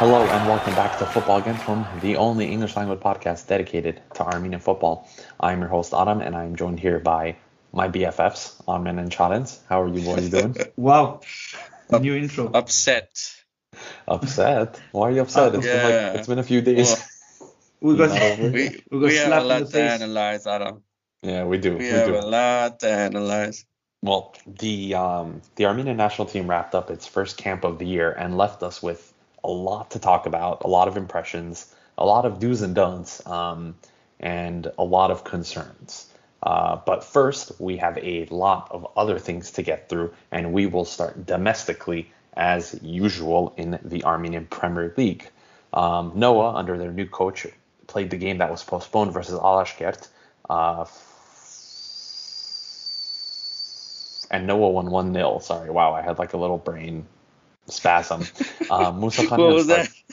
Hello and welcome back to Football Against Home, the only English language podcast dedicated to Armenian football. I'm your host Adam, and I'm joined here by my BFFs, Armen and Charents. How are you boys doing? wow, new intro. Upset. Upset? Why are you upset? It's been Yeah. like it's been a few days. we got Not. We, We got we have a slapped in lot the to face. analyze, Adam. yeah, we do. We We, have do. a lot to analyze. Well, the um, the Armenian national team wrapped up its first camp of the year and left us with a lot to talk about, a lot of impressions, a lot of do's and don'ts, um, and a lot of concerns. Uh, but first, we have a lot of other things to get through, and we will start domestically as usual in the Armenian Premier League. Um, Noah, under their new coach, played the game that was postponed versus Alashkert. Uh, and Noah won 1 0. Sorry, wow, I had like a little brain spasm. Uh, Musa What Khanyan was that? starts,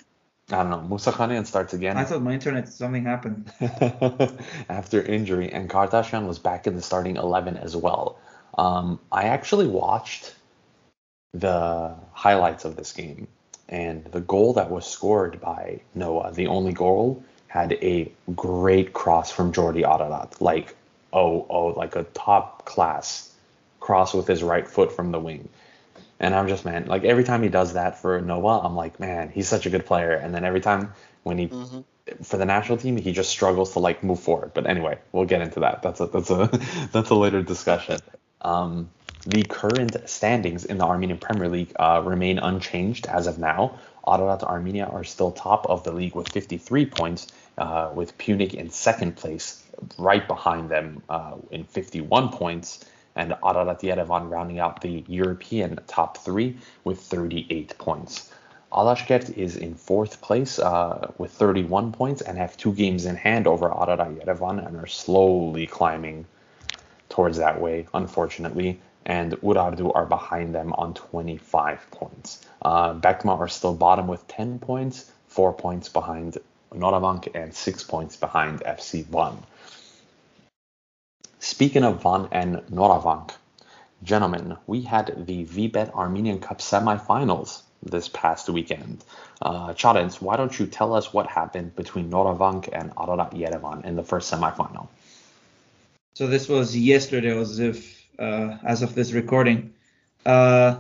I don't know. Musa Khanyan starts again I thought my internet something happened. after injury, and Kardashian was back in the starting 11 as well. Um, I actually watched the highlights of this game, and the goal that was scored by Noah, the only goal, had a great cross from Jordi Ararat. Like, oh, oh, like a top class cross with his right foot from the wing. And I'm just, man, like every time he does that for Noah, I'm like, man, he's such a good player. And then every time when he Mhm. for the national team, he just struggles to like move forward. But anyway, we'll get into that. That's a that's a that's a later discussion. Um, the current standings in the Armenian Premier League uh, remain unchanged as of now. Ararat Armenia are still top of the league with 53 points, uh, with Pyunik in second place, right behind them uh, in 51 points, and Ararat Yerevan rounding out the European top three with 38 points. Alashkert is in fourth place uh, with 31 points and have two games in hand over Ararat Yerevan and are slowly climbing towards that way, unfortunately. And Urartu are behind them on 25 points. Uh, Bekma are still bottom with 10 points, four points behind Noravank, and six points behind FC Van. Speaking of Van and Noravank, gentlemen, we had the VBET Armenian Cup semifinals this past weekend. Uh, Charents, why don't you tell us what happened between Noravank and Ararat Yerevan in the first semifinal? So this was yesterday, as if uh, as of this recording. Uh,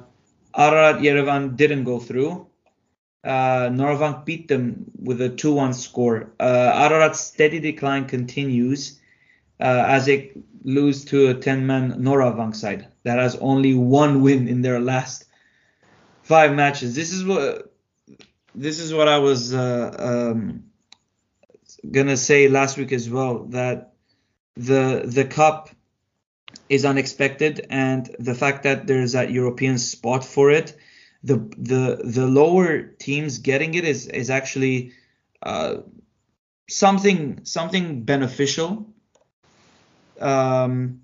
Ararat Yerevan didn't go through. Uh, Noravank beat them with a 2-1 score. Uh, Ararat's steady decline continues uh, as they lose to a 10-man Noravank side that has only one win in their last five matches. This is what this is what I was uh, um, gonna say last week as well that the the cup is unexpected and the fact that there's that European spot for it the the the lower teams getting it is is actually uh, something something beneficial um,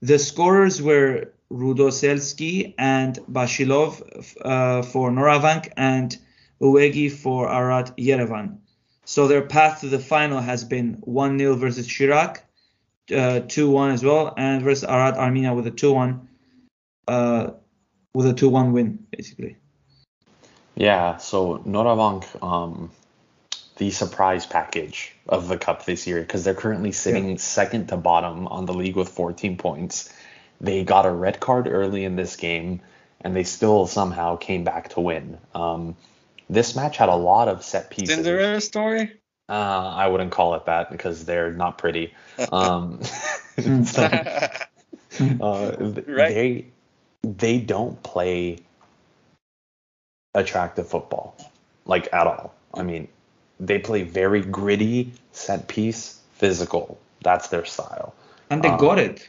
the scorers were Rudoselski and Bashilov uh, for Noravank and Uegi for Arat Yerevan. So their path to the final has been 1-0 versus Shirak, uh, 2-1 as well, and versus Arat Armenia with a 2-1, uh, with a 2-1 win basically. Yeah, so Noravank, um, the surprise package of the cup this year because they're currently sitting second to bottom on the league with 14 points. They got a red card early in this game, and they still somehow came back to win. Um, this match had a lot of set pieces. Cinderella story? Uh, I wouldn't call it that because they're not pretty. Um, so, uh, Right. They they don't play attractive football, like at all. I mean, they play very gritty, set piece, physical. That's their style. And they Um, got it.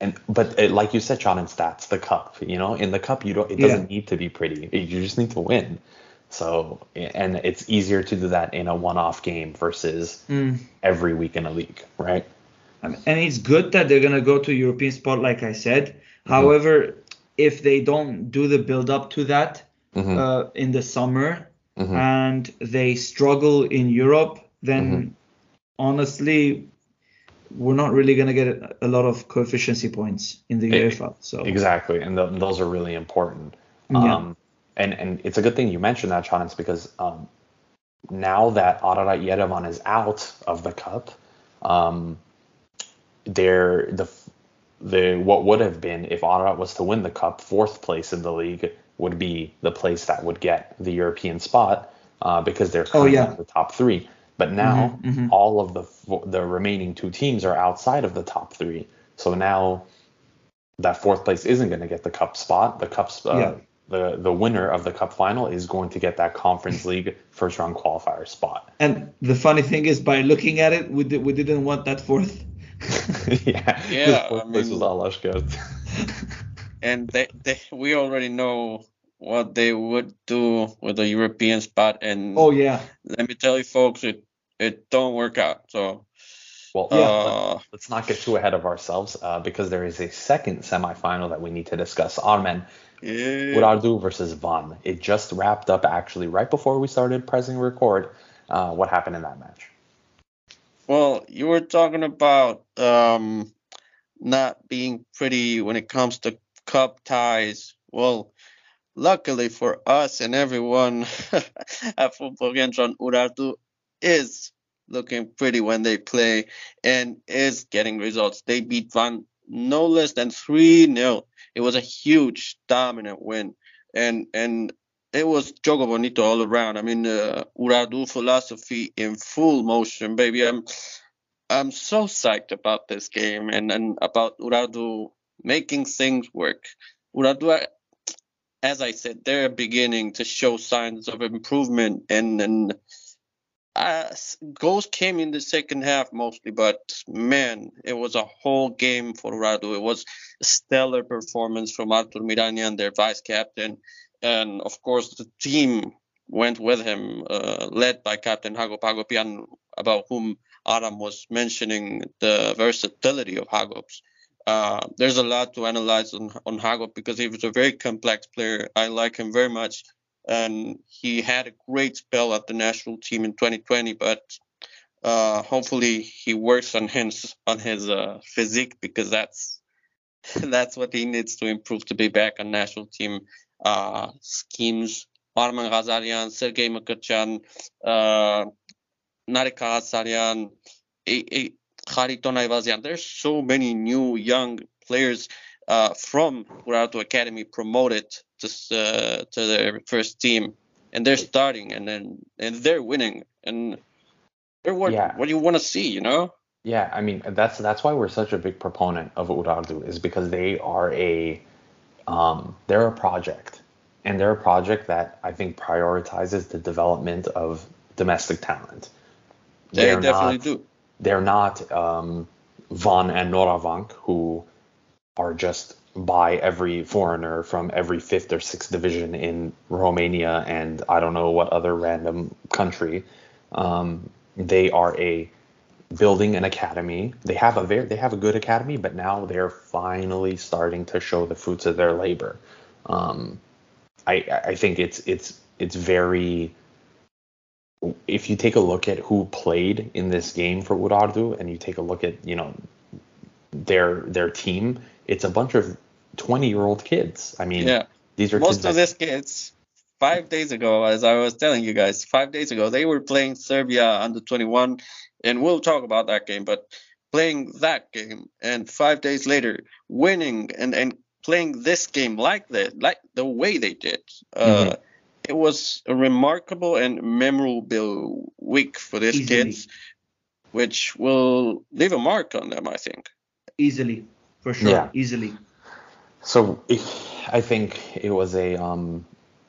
And but it, like you said, Sean, and stats the cup. You know, in the cup, you don't. It doesn't need to be pretty. You just need to win. So and it's easier to do that in a one-off game versus Mm. every week in a league, right? And it's good that they're gonna go to European spot, like I said. However, if they don't do the build up to that Mhm. uh, in the summer Mhm. and they struggle in Europe, then Mm-hmm. honestly, we're not really gonna get a, lot of coefficiency points in the UEFA. So Exactly, and th- those are really important. Yeah. Um, and and it's a good thing you mentioned that, Chance, because um, now that Ararat Yerevan is out of the cup, um, there the the what would have been if Ararat was to win the cup, fourth place in the league would be the place that would get the European spot uh, because they're Oh, currently yeah. in the top three. But now Mhm, mhm. all of the the remaining two teams are outside of the top three. So now that fourth place isn't going to get the cup spot. The cups uh, Yeah. the the winner of the cup final is going to get that conference league first round qualifier spot. And the funny thing is, by looking at it, we, did, we didn't want that fourth. yeah. Yeah, fourth I place mean- was Alashkert. and they, they we already know what they would do with the European spot, and Oh yeah, let me tell you, folks, it it don't work out. So Well, Yeah. uh, let's not get too ahead of ourselves uh, because there is a second semifinal that we need to discuss. Armen, yeah, Urartu versus Van. It just wrapped up actually right before we started pressing record. Uh, what happened in that match? Well, you were talking about um, not being pretty when it comes to cup ties. Well, luckily for us and everyone at Football Kentron, Urartu is looking pretty when they play and is getting results. They beat Van no less than 3 0. It was a huge, dominant win. And and it was Jogo Bonito all around. I mean, uh, Urartu philosophy in full motion, baby. I'm I'm so psyched about this game and, and about Urartu making things work. Urartu, uh, as I said, they're beginning to show signs of improvement and and uh, goals came in the second half mostly, but man, it was a whole game for Radu. It was a stellar performance from Artur Miranyan, their vice captain, and of course the team went with him, uh, led by Captain Hagop Hagopian, about whom Adam was mentioning the versatility of Hagops. Uh, there's a lot to analyze on, on Hagop because he was a very complex player. I like him very much. And he had a great spell at the national team in 2020, but uh, hopefully he works on his on his uh, physique because that's that's what he needs to improve to be back on national team uh, schemes. Arman Ghazarian, Sergei Makarchan, uh, Narika Hassarian, A- A- There's so many new young players uh, from Urartu Academy promoted to uh, to their first team, and they're starting, and then and they're winning, and they're what Yeah. what you want to see, you know? Yeah, I mean that's that's why we're such a big proponent of Urartu is because they are a um, they're a project and they're a project that I think prioritizes the development of domestic talent. They They're definitely not, do. They're not um, Van and Noravank who are just by every foreigner from every fifth or sixth division in Romania and I don't know what other random country. Um, they are a building an academy. They have a very they have a good academy, but now they're finally starting to show the fruits of their labor. Um, I I think it's it's it's very. If you take a look at who played in this game for Urartu, and you take a look at you know their their team, it's a bunch of twenty year old kids. I mean, Yeah. these are Most kids of that- these kids, five days ago, as I was telling you guys, five days ago, they were playing Serbia under 21, and we'll talk about that game, but playing that game, and five days later, winning and, and playing this game like that, like the way they did. Uh, It was a remarkable and memorable week for these Easily. kids, which will leave a mark on them, I think. easily, for sure, Yeah. easily. So I think it was a um,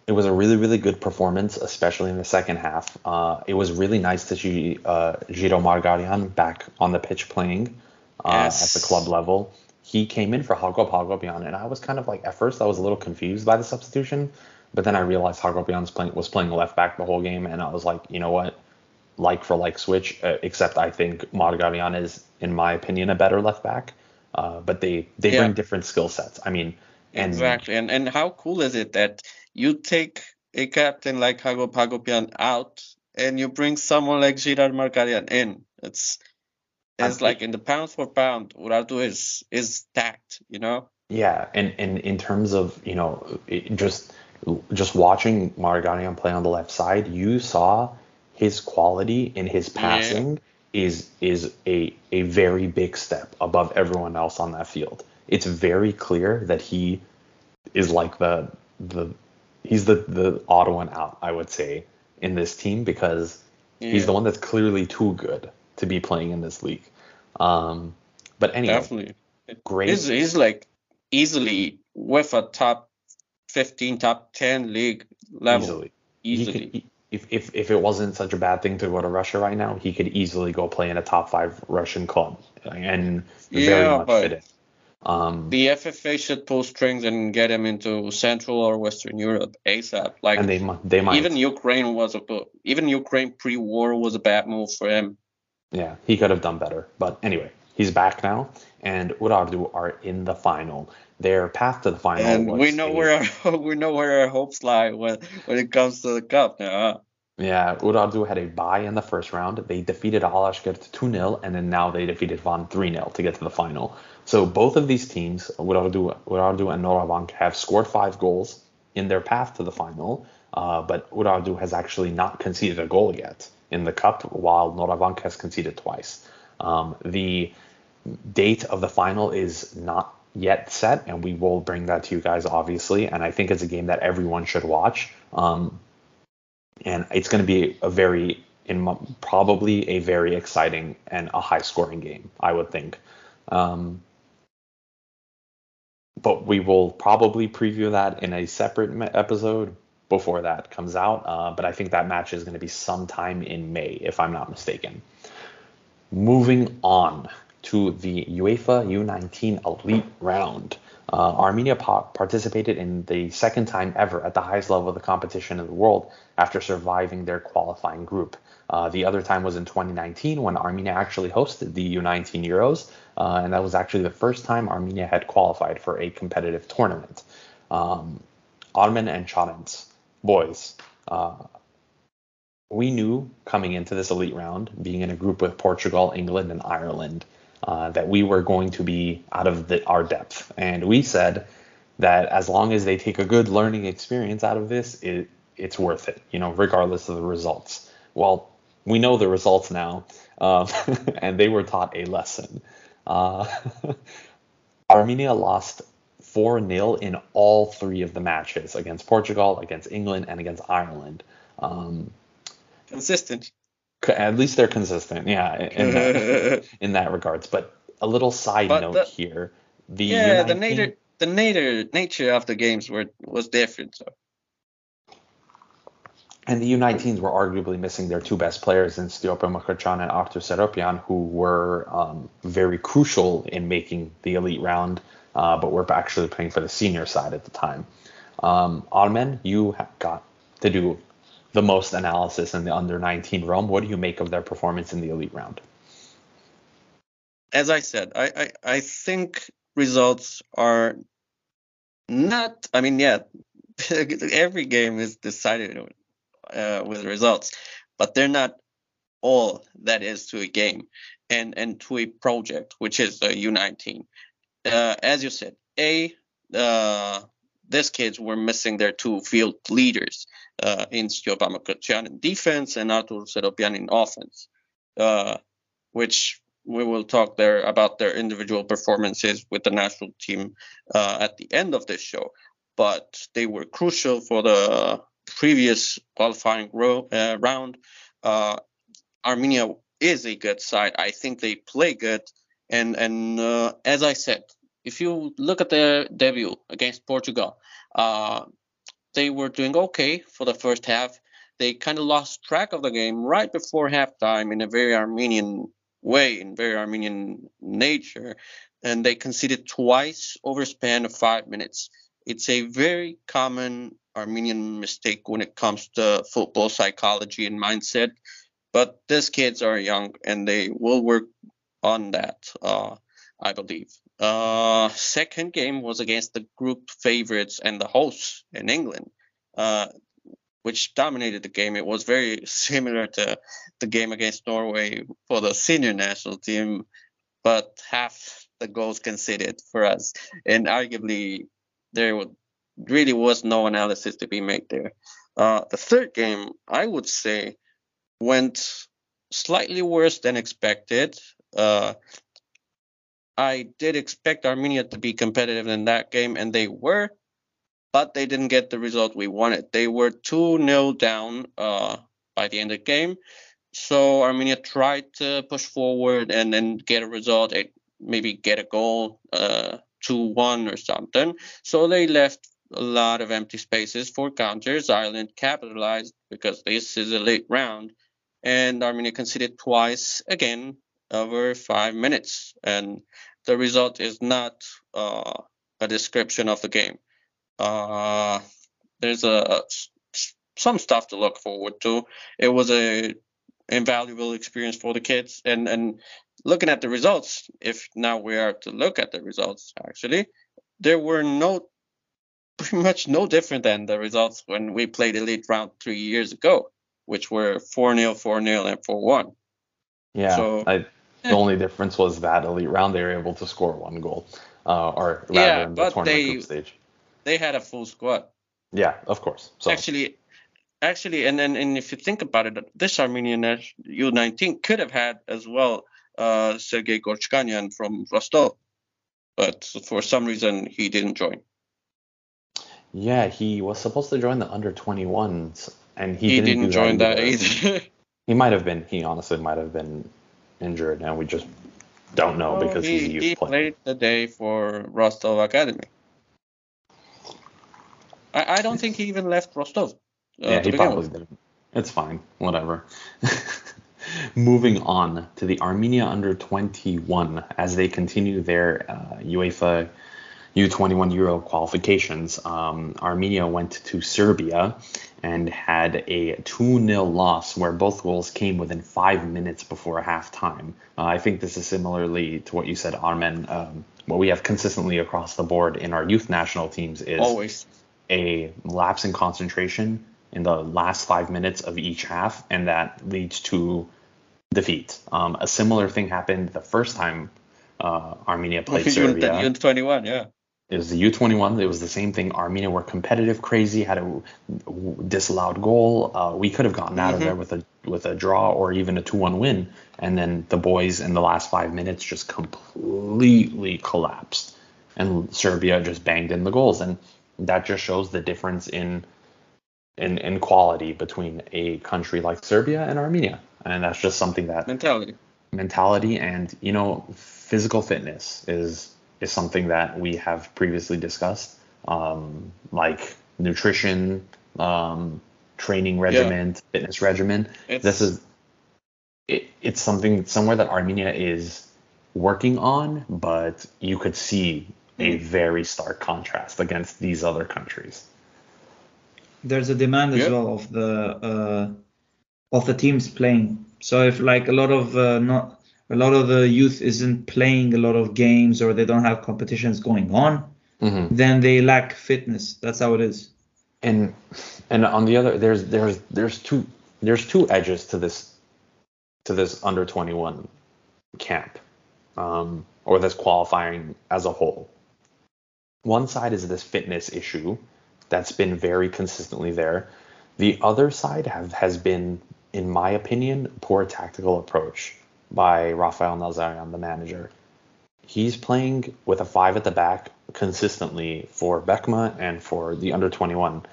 it was a really really good performance, especially in the second half. Uh, it was really nice to see uh, Giro Margarian back on the pitch playing uh, Yes. at the club level. He came in for Hagop Hagopian, and I was kind of like at first I was a little confused by the substitution, but then I realized Hagopian's playing was playing left back the whole game, and I was like, you know what, like for like switch. Uh, except I think Margarian is, in my opinion, a better left back. Uh, but they they Yeah. bring different skill sets. I mean, and Exactly. And and how cool is it that you take a captain like Hagop Hagopian out and you bring someone like Girard Markarian in? It's I it's think- like in the pound for pound, Urartu is is stacked, you know? Yeah, and, and in terms of you know it, just just watching Margarian play on the left side, you saw his quality in his passing yeah. is is a a very big step above everyone else on that field. It's very clear that he is like the the he's the the odd one out, I would say, in this team because yeah. he's the one that's clearly too good to be playing in this league. Um, but anyway, definitely great. He's, he's like easily with a top 15, top 10 league level. Easily. Easily. Could, if, if, if it wasn't such a bad thing to go to Russia right now, he could easily go play in a top five Russian club and yeah, very much fit it. Um, the FFA should pull strings and get him into Central or Western Europe ASAP. Like and they they might even Ukraine was a even Ukraine pre-war was a bad move for him. Yeah, he could have done better. But anyway, he's back now, and Urartu are in the final. Their path to the final. And we know a, where our, we know where our hopes lie when when it comes to the cup now. Huh? Yeah, Urartu had a bye in the first round. They defeated Alashkert 2 0, and then now they defeated Van 3 0 to get to the final. So both of these teams, Urartu, Urartu and Noravank, have scored five goals in their path to the final, uh, but Urartu has actually not conceded a goal yet in the cup, while Noravank has conceded twice. Um, the date of the final is not yet set, and we will bring that to you guys, obviously. And I think it's a game that everyone should watch. Um, and it's going to be a very, in probably a very exciting and a high scoring game, I would think. Um, but we will probably preview that in a separate episode before that comes out. Uh, but I think that match is going to be sometime in May, if I'm not mistaken. Moving on to the UEFA U19 Elite Round. Uh, Armenia pa- participated in the second time ever at the highest level of the competition in the world after surviving their qualifying group. Uh, the other time was in 2019 when Armenia actually hosted the U19 Euros, uh, and that was actually the first time Armenia had qualified for a competitive tournament. Um, Armen and Charents, boys, uh, we knew coming into this elite round, being in a group with Portugal, England, and Ireland, uh, that we were going to be out of the, our depth. And we said that as long as they take a good learning experience out of this, it, it's worth it, you know, regardless of the results. Well, we know the results now, um, and they were taught a lesson. Uh, Armenia lost 4 0 in all three of the matches against Portugal, against England, and against Ireland. Um, consistent. At least they're consistent, yeah, in that, in that regards. But a little side but note the, here: the yeah, U19, the nature the nature nature of the games were was different. So. And the U19s were arguably missing their two best players in Stiopa Mkhrtchyan and Artur Seropian, who were um, very crucial in making the elite round, uh, but were actually playing for the senior side at the time. Um, Armen, you got to do the most analysis in the under 19 realm. What do you make of their performance in the elite round? As I said, I, I, I think results are not, I mean, yeah, every game is decided uh, with results, but they're not all that is to a game and, and to a project, which is the U19. Uh, as you said, A, uh, these kids were missing their two field leaders uh, in Stiopa Mkhrtchyan in defense and Artur Seropian in offense, uh, which we will talk there about their individual performances with the national team uh, at the end of this show. But they were crucial for the previous qualifying ro- uh, round. Uh, Armenia is a good side. I think they play good. And and uh, as I said, if you look at their debut against Portugal, uh, they were doing okay for the first half. They kind of lost track of the game right before halftime in a very Armenian way, in very Armenian nature, and they conceded twice over a span of five minutes. It's a very common Armenian mistake when it comes to football psychology and mindset. But these kids are young and they will work on that, uh, I believe. Uh, second game was against the group favorites and the hosts in England, uh, which dominated the game. It was very similar to the game against Norway for the senior national team, but half the goals conceded for us, and arguably there really was no analysis to be made there. Uh, the third game, I would say, went slightly worse than expected. Uh, I did expect Armenia to be competitive in that game, and they were, but they didn't get the result we wanted. They were 2 0 down uh, by the end of the game. So Armenia tried to push forward and then get a result, maybe get a goal, uh, 2 1 or something. So they left a lot of empty spaces for counters. Ireland capitalized because this is a late round, and Armenia conceded twice again over five minutes. And the result is not uh, a description of the game. Uh, there's a some stuff to look forward to. It was a invaluable experience for the kids, and and looking at the results, if now we are to look at the results, actually, there were no pretty much no different than the results when we played Elite Round three years ago, which were 4 0, 4 0, and 4 1. Yeah. So, I, the only difference was that Elite Round they were able to score one goal, uh, or rather yeah, in the tournament they, group stage. They had a full squad. Yeah, of course. So. Actually, actually, and then and if you think about it, this Armenian U19 could have had as well uh, Sergei Gorchkanyan from Rostov, but for some reason he didn't join. Yeah, he was supposed to join the under 21s, and he, he didn't, didn't join that either. he might have been. He honestly might have been injured, and we just don't know well, because he, he's a youth he player. played the day for Rostov Academy. I, I don't think he even left Rostov. Uh, yeah, he probably didn't. It's fine. Whatever. Moving on to the Armenia under 21 as they continue their uh, UEFA U21 Euro qualifications. Um, Armenia went to Serbia and had a 2 0 loss where both goals came within five minutes before halftime. Uh, I think this is similarly to what you said, Armen. Um, what we have consistently across the board in our youth national teams is always a lapse in concentration in the last five minutes of each half, and that leads to defeat. Um, a similar thing happened the first time uh, Armenia played Serbia. U21, yeah. It was the U21. It was the same thing. Armenia were competitive, crazy, had a disallowed goal. Uh, we could have gotten out mm-hmm. of there with a with a draw or even a 2-1 win, and then the boys in the last five minutes just completely collapsed, and Serbia just banged in the goals, and that just shows the difference in in, in quality between a country like Serbia and Armenia. And that's just something that mentality. Mentality and, you know, physical fitness is is something that we have previously discussed. Um, like nutrition, um, training regimen, yeah. fitness regimen. It's, this is it, it's something somewhere that Armenia is working on, but you could see a hmm. very stark contrast against these other countries there's a demand as well of the uh, of the teams playing. So if like a lot of uh, not a lot of the youth isn't playing a lot of games or they don't have competitions going on, mm-hmm. then they lack fitness. That's how it is. And and on the other, there's there's there's two there's two edges to this to this under 21 camp um, or this qualifying as a whole. One side is this fitness issue that's been very consistently there. The other side have, has been, in my opinion, poor tactical approach by Rafael Nazarian, the manager. He's playing with a five at the back consistently for Bekma and for the under 21,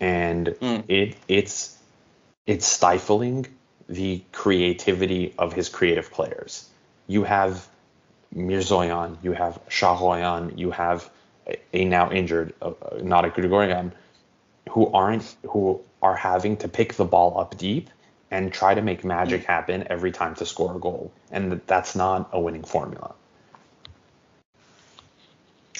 and mm. it it's it's stifling the creativity of his creative players. You have Mirzoyan, you have Shahoyan, you have a now injured uh, Nada Grigoryan who aren't who are having to pick the ball up deep and try to make magic happen every time to score a goal. And that's not a winning formula.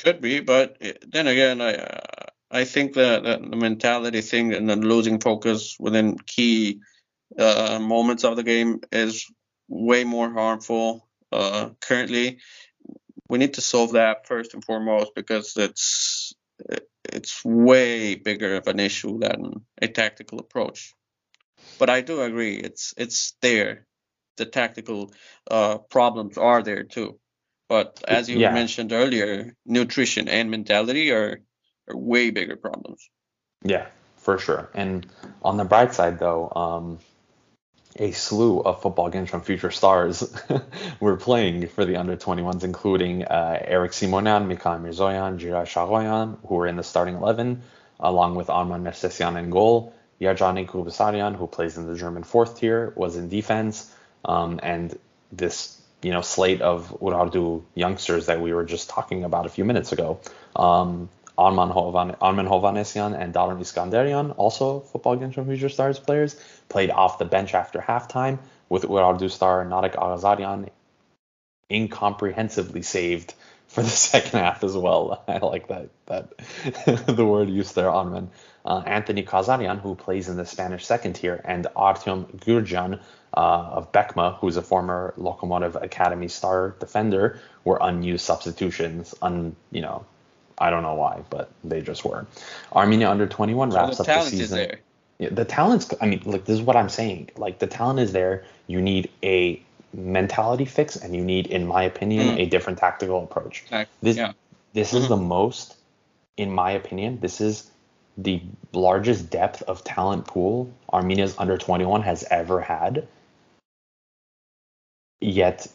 Could be but then again i uh, i think that, the mentality thing and the losing focus within key uh, moments of the game is way more harmful uh, currently. We need to solve that first and foremost because it's it's way bigger of an issue than a tactical approach. But I do agree, it's it's there. The tactical uh, problems are there too. But as you yeah. mentioned earlier, nutrition and mentality are, are way bigger problems. Yeah, for sure. And on the bright side, though, um, a slew of football games from future stars were playing for the under 21s, including uh, Eric Simonian, Mikhail Mirzoyan, Jirai Shagoyan, who were in the starting 11, along with Arman Nersesyan in goal. Yajani Kubasarian, who plays in the German fourth tier, was in defense. Um, and this you know slate of Urartu youngsters that we were just talking about a few minutes ago. Um, Arman, Hovan, Arman and Daron Iskandarian, also football from Future Stars players, played off the bench after halftime, with Urartu star Narek Agazarian incomprehensibly saved for the second half as well. I like that that the word used there, Arman. Uh, Anthony Kazarian, who plays in the Spanish second tier, and Artyom Gurjan uh, of Bekma, who's a former Lokomotiv Academy star defender, were unused substitutions. Un, you know, I don't know why, but they just were. Armenia under 21 wraps so the up the season. Yeah, the talent's. I mean, like this is what I'm saying. Like the talent is there. You need a mentality fix, and you need, in my opinion, mm. a different tactical approach. This yeah. this mm-hmm. is the most, in my opinion, this is the largest depth of talent pool Armenia's under 21 has ever had. Yet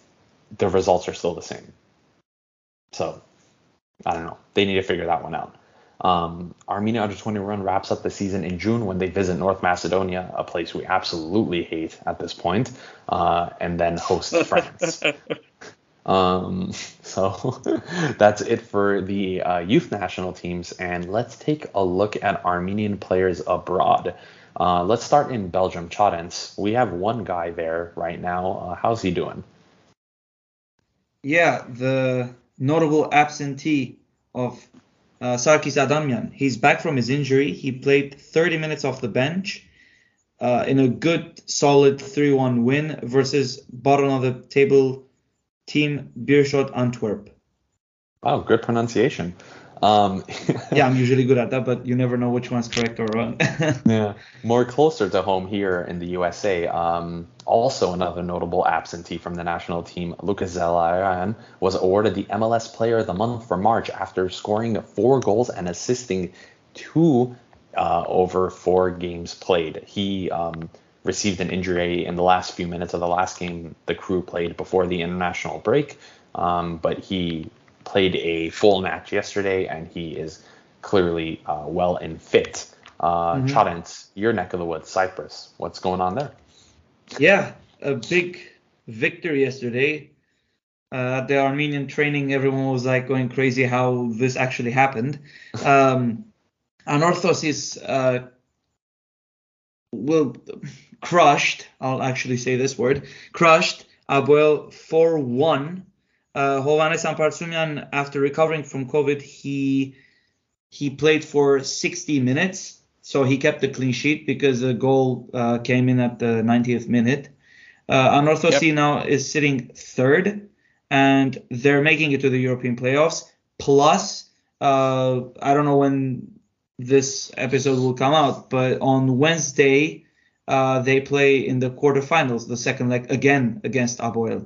the results are still the same. So I don't know. They need to figure that one out. Um, Armenia under 21 wraps up the season in June when they visit North Macedonia, a place we absolutely hate at this point, uh, and then host France. um, so that's it for the uh, youth national teams, and let's take a look at Armenian players abroad. Uh, let's start in Belgium, Charents. We have one guy there right now. Uh, how's he doing? Yeah, the notable absentee of uh, Sarkis Adamian. He's back from his injury. He played 30 minutes off the bench uh, in a good, solid 3 1 win versus bottom of the table team Beerschot Antwerp. Wow, good pronunciation. Um, yeah, I'm usually good at that, but you never know which one's correct or wrong. yeah, more closer to home here in the USA. Um, also, another notable absentee from the national team, Lucas Zelarayan, was awarded the MLS Player of the Month for March after scoring four goals and assisting two uh, over four games played. He um, received an injury in the last few minutes of the last game the crew played before the international break, um, but he played a full match yesterday, and he is clearly uh, well and fit. Uh, mm-hmm. your neck of the woods, Cyprus. What's going on there? Yeah, a big victory yesterday. Uh, at the Armenian training, everyone was like going crazy how this actually happened. Um, Anorthosis uh, well crushed. I'll actually say this word crushed. Apoel 4 1 uh, Hovhannes Hambardzumyan, after recovering from COVID, he he played for 60 minutes, so he kept the clean sheet because the goal uh, came in at the 90th minute. Uh, Anorthosi yep. now is sitting third, and they're making it to the European playoffs. Plus, uh, I don't know when this episode will come out, but on Wednesday, uh, they play in the quarterfinals, the second leg again against Apoel.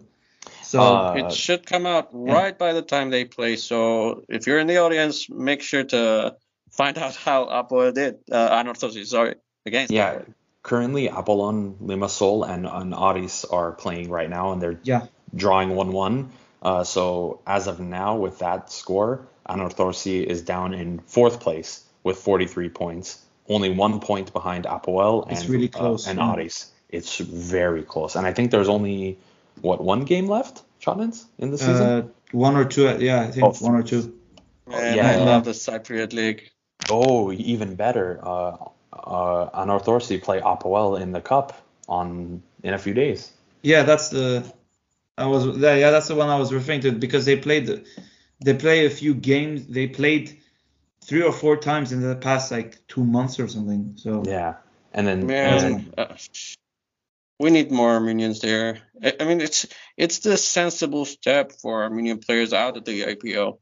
So uh, it should come out right by the time they play. So if you're in the audience, make sure to find out how Apoel did. Uh, Anorthosis, sorry, against. Yeah, Apoel. currently Apollon, Limassol, and, and Aris are playing right now, and they're yeah. drawing one-one. Uh, so as of now, with that score, Anorthosi is down in fourth place with 43 points, only one point behind Apoel and really close, uh, and yeah. Aris. It's very close, and I think there's only what one game left, Charents, in the season? Uh, one or two, yeah, I think oh, one or two. Man, yeah, I love the Cypriot League. Oh, even better. Uh, uh, Anorthosi play Apoel in the cup on in a few days. Yeah, that's the. I was yeah, that's the one I was referring to because they played, they play a few games. They played three or four times in the past like two months or something. So yeah, and then man, uh, we need more Armenians there. I mean, it's it's the sensible step for Armenian players out of the APL.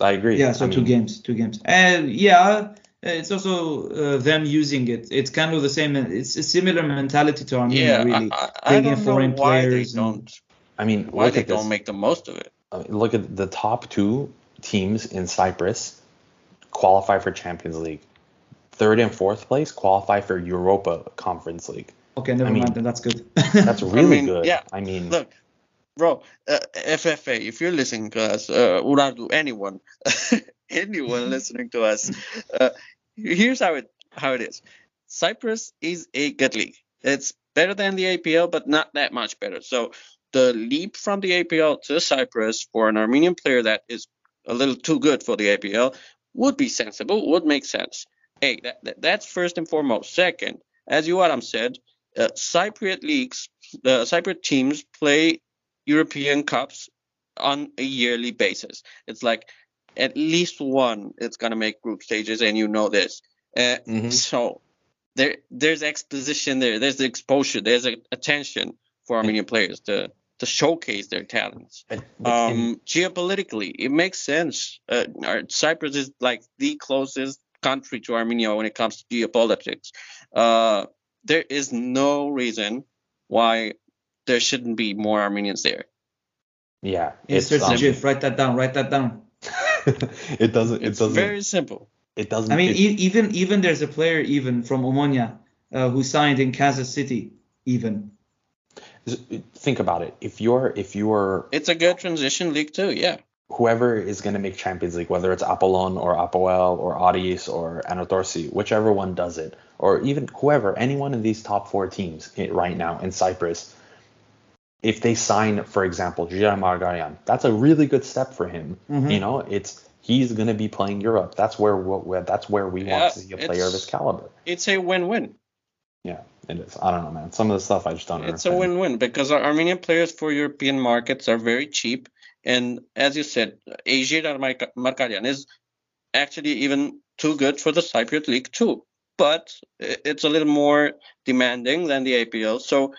I agree. Yeah, so I two mean, games, two games, and yeah, it's also uh, them using it. It's kind of the same. It's a similar mentality to Armenia, yeah, really. I, I, Taking I don't foreign know why players. They don't. I mean, why they don't make the most of it. Uh, look at the top two teams in Cyprus qualify for Champions League. Third and fourth place qualify for Europa Conference League. Okay, never I mean, mind. Then that's good. That's really mean, good. yeah, I mean, Look, bro, uh, FFA, if you're listening to us, uh, Urartu, anyone, anyone listening to us, uh, here's how it how it is. Cyprus is a good league. It's better than the APL, but not that much better. So the leap from the APL to Cyprus for an Armenian player that is a little too good for the APL would be sensible, would make sense. Hey, that, that, that's first and foremost. Second, as you Adam said, uh, Cypriot leagues, the Cypriot teams play European Cups on a yearly basis. It's like at least one it's gonna make group stages, and you know this. Uh, Mhm. So there there's exposition there. There's the exposure. There's a attention for Armenian players to to showcase their talents. but- but Um, geopolitically, it makes sense. Uh, Cyprus is like the closest country to Armenia when it comes to geopolitics. Uh, there is no reason why there shouldn't be more Armenians there. yeah, Mr. um, Sajif, write that down. Write that down. it doesn't. It It's doesn't. very simple. it doesn't. I mean, it- e- even even there's a player even from Omonia uh, who signed in Kansas City. Even think about it. If you're if you're It's a good transition league too. Yeah. Whoever is going to make Champions League, whether it's Apollon or Apoel or Audis or Anatorsi, whichever one does it, or even whoever, anyone in these top four teams right now in Cyprus, if they sign, for example, Gira Margarian, that's a really good step for him. Mhm. You know, it's he's going to be playing Europe. That's where, we- where that's where we Yeah, want to see a player of his caliber. It's a win-win. Yeah, it is. I don't know, man. Some of the stuff I just don't It's a win-win because our Armenian players for European markets are very cheap, and as you said, Ajir Markarian is actually even too good for the Cypriot league too. But it's a little more demanding than the APL, so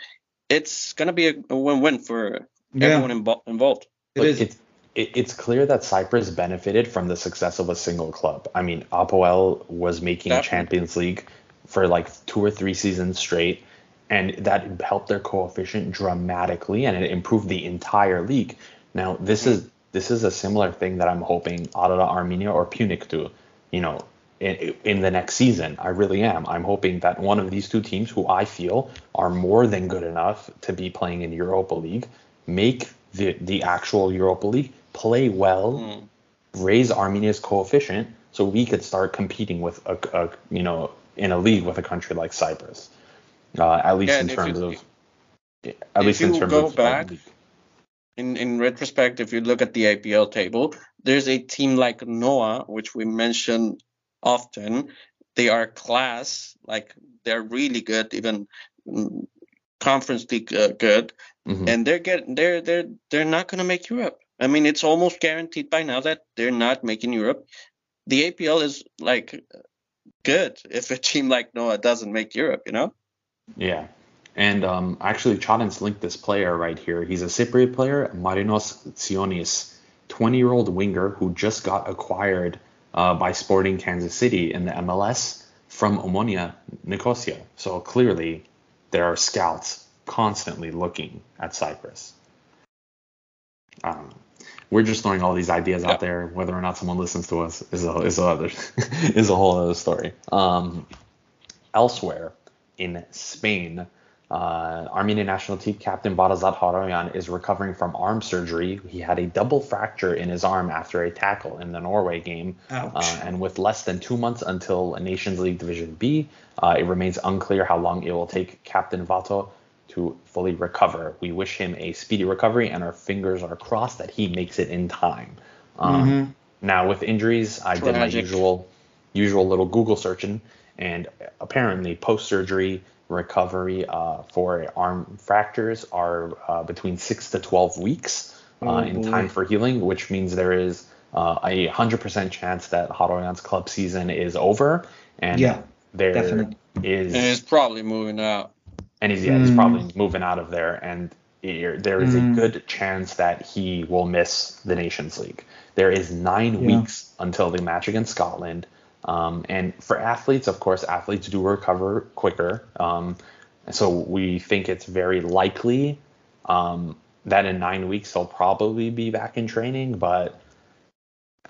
it's gonna be a, a win-win for yeah, everyone invo- involved. it But is. It's, it's clear that Cyprus benefited from the success of a single club. I mean, Apoel was making Definitely. Champions League for like two or three seasons straight, and that helped their coefficient dramatically, and it improved the entire league. Now, this is this is a similar thing that I'm hoping Ararat Armenia or Pyunik do. You know, in, in the next season, I really am. I'm hoping that one of these two teams, who I feel are more than good enough to be playing in Europa League, make the the actual Europa League play well, Mm. raise Armenia's coefficient, so we could start competing with a, a you know in a league with a country like Cyprus, uh, at least Yeah, in terms you- of at least in terms go of back-. In in retrospect, if you look at the APL table, there's a team like Noah, which we mention often. They are class, like they're really good, even mm, conference league uh, good, Mhm. and they're getting they're they're they're not going to make Europe. I mean, it's almost guaranteed by now that they're not making Europe. The APL is like good if a team like Noah doesn't make Europe, you know. Yeah. And um, actually, Chadin's linked this player right here. He's a Cypriot player, Marinos Tsionis, 20 year old winger who just got acquired uh, by Sporting Kansas City in the MLS from Omonia Nicosia. So clearly, there are scouts constantly looking at Cyprus. Um, we're just throwing all these ideas Yeah. out there. Whether or not someone listens to us is a is a other is a whole other story. Um, elsewhere in Spain, uh, Armenian national team captain Varazdat Haroyan is recovering from arm surgery. He had a double fracture in his arm after a tackle in the Norway game. Uh, and with less than two months until Nations League Division B, uh, it remains unclear how long it will take Captain Vato to fully recover. We wish him a speedy recovery, and our fingers are crossed that he makes it in time. Um, Mhm. Now, with injuries, I did my usual, usual little Google searching, and apparently, post-surgery recovery uh, for arm fractures are uh, between six to twelve weeks uh, Oh, in boy. time for healing, which means there is uh, a hundred percent chance that Haroyan's club season is over, and Yeah, there definitely. is And it's probably moving out. and he's yeah, he's Mm. probably moving out of there, and here- there is Mm. a good chance that he will miss the Nations League. There is nine Yeah. weeks until the match against Scotland, um, and for athletes, of course, athletes do recover quicker. Um, so we think it's very likely um, that in nine weeks they'll probably be back in training, but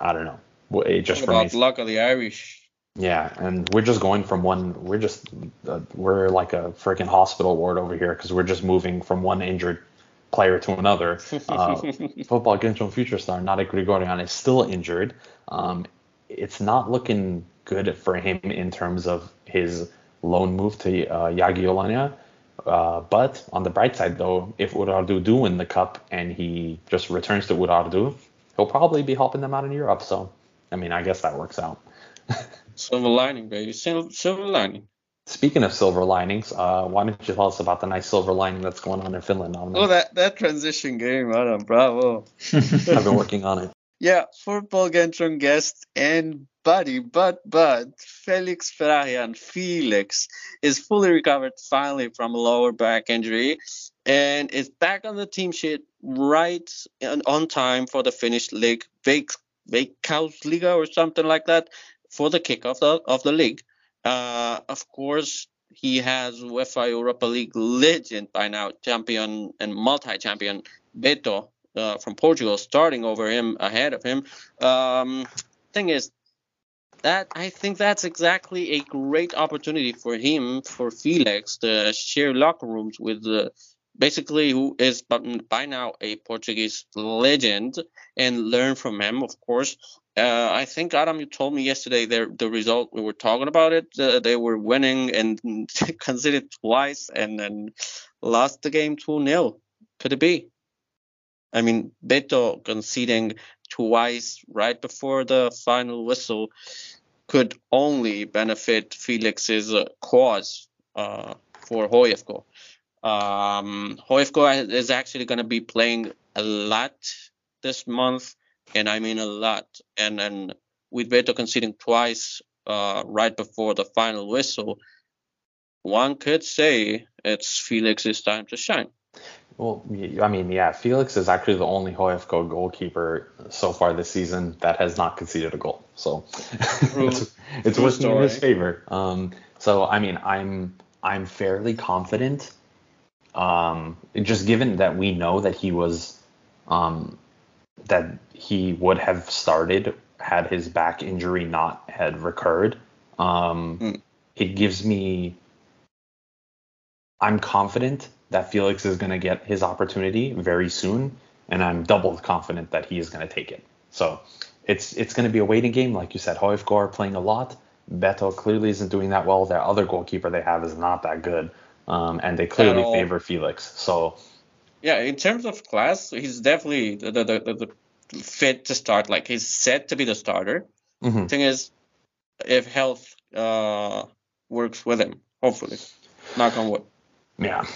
I don't know. It just What about remains. luck of the Irish? Yeah, and we're just going from one. We're just uh, we're like a freaking hospital ward over here because we're just moving from one injured player to another. Uh, football Kentron Future Star Nada Grigorian is still injured. Um, it's not looking good for him in terms of his loan move to uh, Jagiellonia. Uh, but on the bright side, though, if Urartu do win the cup and he just returns to Urartu, he'll probably be helping them out in Europe. So, I mean, I guess that works out. silver lining, baby. Silver, silver lining. Speaking of silver linings, uh, why don't you tell us about the nice silver lining that's going on in Finland? Oh, that, that transition game, Adam, bravo. I've been working on it. Yeah, football Kentron guest and buddy, but but Felix Ferahian, Felix, is fully recovered finally from a lower back injury and is back on the team sheet right on time for the Finnish league, big big Veikkausliiga or something like that, for the kickoff of, of the league. Uh, of course, he has UEFA Europa League legend by now, champion and multi-champion Beto uh, from Portugal, starting over him ahead of him. Um, thing is, that I think that's exactly a great opportunity for him, for Felix, to share locker rooms with uh, basically who is by now a Portuguese legend and learn from him, of course. Uh, I think Adam, you told me yesterday the result we were talking about it. Uh, they were winning and conceded twice and then lost the game 2 0. Could it be? I mean, Beto conceding twice right before the final whistle could only benefit Felix's cause uh, for HFK. Um, HFK is actually going to be playing a lot this month and I mean a lot. And then with Beto conceding twice uh, right before the final whistle, one could say it's Felix's time to shine. Well, I mean, yeah, Felix is actually the only HFK goalkeeper so far this season that has not conceded a goal. So it's, it's working in his favor. Um, so I mean, I'm I'm fairly confident. Um, just given that we know that he was um, that he would have started had his back injury not had recurred. Um, mm. It gives me. I'm confident that Felix is going to get his opportunity very soon, and I'm double confident that he is going to take it. So it's it's going to be a waiting game, like you said. Hoifgor playing a lot. Beto clearly isn't doing that well. Their other goalkeeper they have is not that good, um, and they clearly favor Felix. So yeah, in terms of class, he's definitely the the, the, the fit to start. Like he's set to be the starter. Mm-hmm. Thing is, if health uh, works with him, hopefully, knock on wood. Yeah.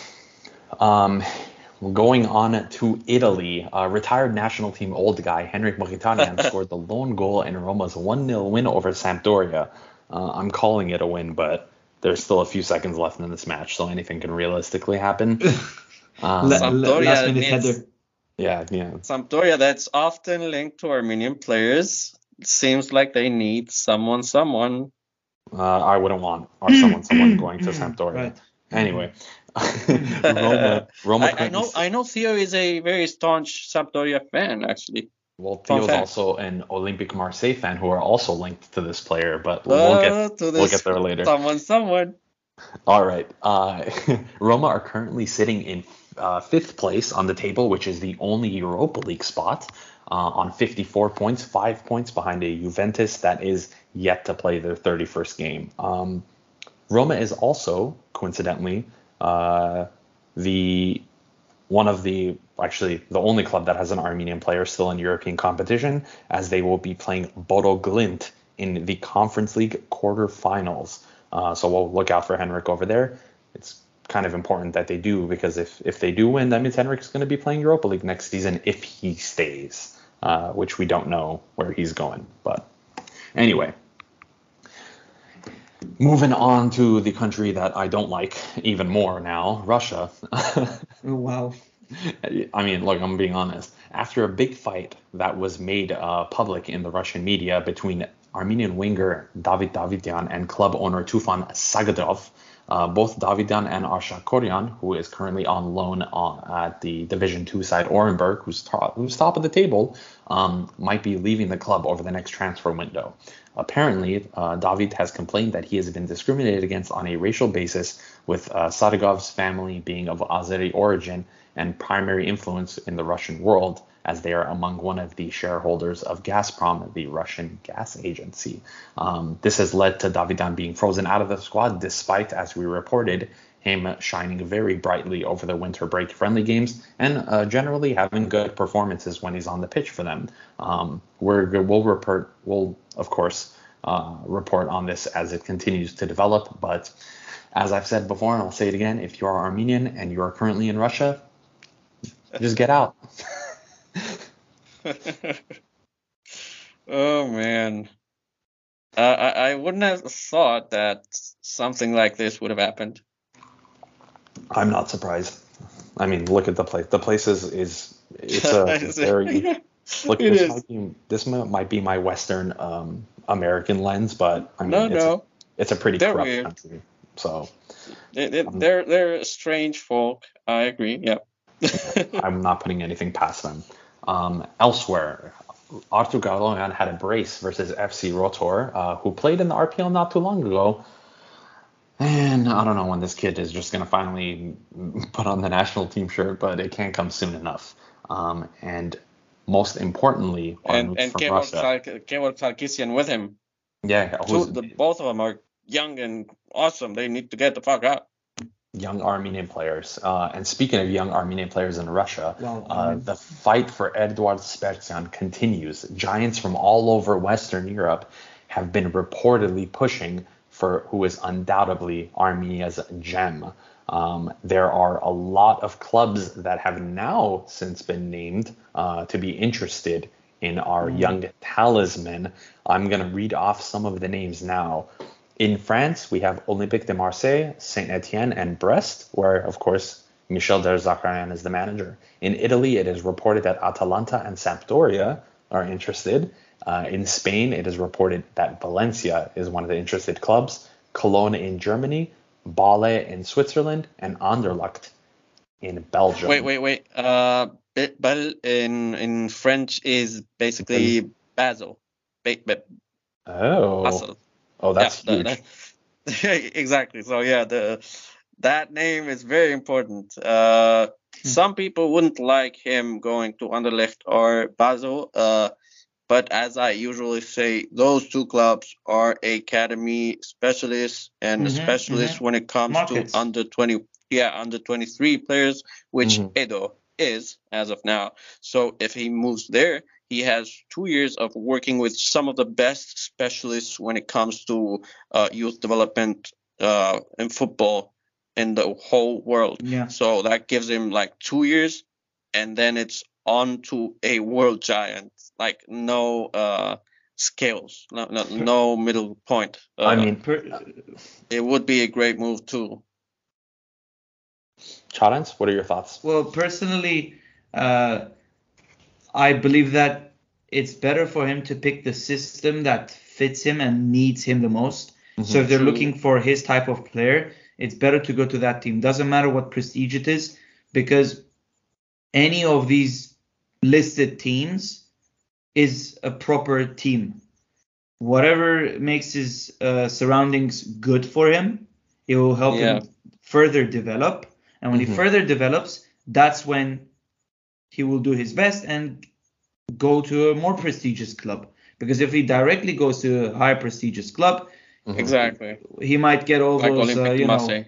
Um, going on to Italy, uh, retired national team old guy Henrik Mkhitaryan scored the lone goal in Roma's 1-0 win over Sampdoria. Uh, I'm calling it a win, but there's still a few seconds left in this match, so anything can realistically happen. Um, Sampdoria last minute header. Yeah, yeah. Sampdoria, that's often linked to Armenian players. seems like they need someone, someone. Uh, I wouldn't want or someone, someone going to Sampdoria. Right. Anyway, Roma, Roma I, I, know, I know Theo is a very staunch Sampdoria fan, actually. Well, Theo's also an Olympic Marseille fan who are also linked to this player, but we'll, uh, get we'll get there later. Someone, someone. All right. Uh, Roma are currently sitting in uh, fifth place on the table, which is the only Europa League spot, uh, on 54 points, five points behind a Juventus that is yet to play their 31st game. Um, Roma is also, coincidentally, uh, the one of the actually the only club that has an Armenian player still in European competition, as they will be playing Bodo Glimt in the Conference League quarterfinals. Uh, so we'll look out for Henrik over there. It's kind of important that they do because if if they do win, that means Henrik's going to be playing Europa League next season if he stays, uh, which we don't know where he's going. But anyway, moving on to the country that I don't like even more now, Russia. oh, wow. I mean, look, I'm being honest. After a big fight that was made uh, public in the Russian media between Armenian winger David Davidyan and club owner Tufan Sagadov, Uh, both Davidyan and Arshak who is currently on loan on, at the Division Two side Orenburg, who's, top, who's top of the table, um, might be leaving the club over the next transfer window. Apparently, uh, David has complained that he has been discriminated against on a racial basis, with uh, Sadigov's family being of Azeri origin and primary influence in the Russian world as they are among one of the shareholders of Gazprom, the Russian gas agency. Um, this has led to Davidyan being frozen out of the squad, despite, as we reported, him shining very brightly over the winter break friendly games and uh, generally having good performances when he's on the pitch for them. Um, we're, we'll report, we'll of course uh, report on this as it continues to develop. But as I've said before, and I'll say it again, if you are Armenian and you are currently in Russia, just get out. oh man, uh, I I wouldn't have thought that something like this would have happened. I'm not surprised. I mean, look at the place. The place is is it's a very look. It this is. might be this might be my Western um, American lens, but I mean, no, it's, no. A, it's a pretty they're corrupt weird. country. So they, they, um, they're they're strange folk. I agree. Yeah. I'm not putting anything past them. Um, elsewhere, Artur Galoyan had a brace versus FC Rotor, uh, who played in the RPL not too long ago. And I don't know when this kid is just going to finally put on the national team shirt, but it can't come soon enough. Um, and most importantly, and and Kevork Sarkisian with him. Yeah, Two, the, both of them are young and awesome. They need to get the fuck out young Armenian players. Uh, and speaking of young Armenian players in Russia, well, uh, the fight for Eduard Spertsyan continues. Giants from all over Western Europe have been reportedly pushing for who is undoubtedly Armenia's gem. Um, there are a lot of clubs that have now since been named uh, to be interested in our mm. young talisman. I'm going to read off some of the names now. In France, we have Olympique de Marseille, Saint Etienne, and Brest, where, of course, Michel Der Zakarian is the manager. In Italy, it is reported that Atalanta and Sampdoria are interested. Uh, in Spain, it is reported that Valencia is one of the interested clubs. Cologne in Germany, Bale in Switzerland, and Anderlecht in Belgium. Wait, wait, wait. Uh, Bel in in French is basically Basel. Ba- ba- oh. Basel. Oh, that's yeah, huge. That, exactly. So yeah, the that name is very important. Uh, hmm. Some people wouldn't like him going to Anderlecht or Basel, uh, but as I usually say, those two clubs are academy specialists and mm-hmm, specialists mm-hmm. when it comes Markets. to under 20, yeah, under 23 players, which mm-hmm. Edo is as of now. So if he moves there, he has two years of working with some of the best specialists when it comes to uh, youth development uh, in football in the whole world. Yeah. So that gives him like two years, and then it's on to a world giant. Like no uh, scales, no, no, no middle point. Uh, I mean, per- it would be a great move too. Charents, what are your thoughts? Well, personally, uh, I believe that it's better for him to pick the system that fits him and needs him the most. Mm-hmm, so if they're looking for his type of player, it's better to go to that team. Doesn't matter what prestige it is, because any of these listed teams is a proper team. Whatever makes his uh, surroundings good for him, it will help yeah. him further develop. And when mm-hmm. he further develops, that's when he will do his best and go to a more prestigious club. Because if he directly goes to a higher prestigious club, mm-hmm. exactly, he might get all like those uh, you know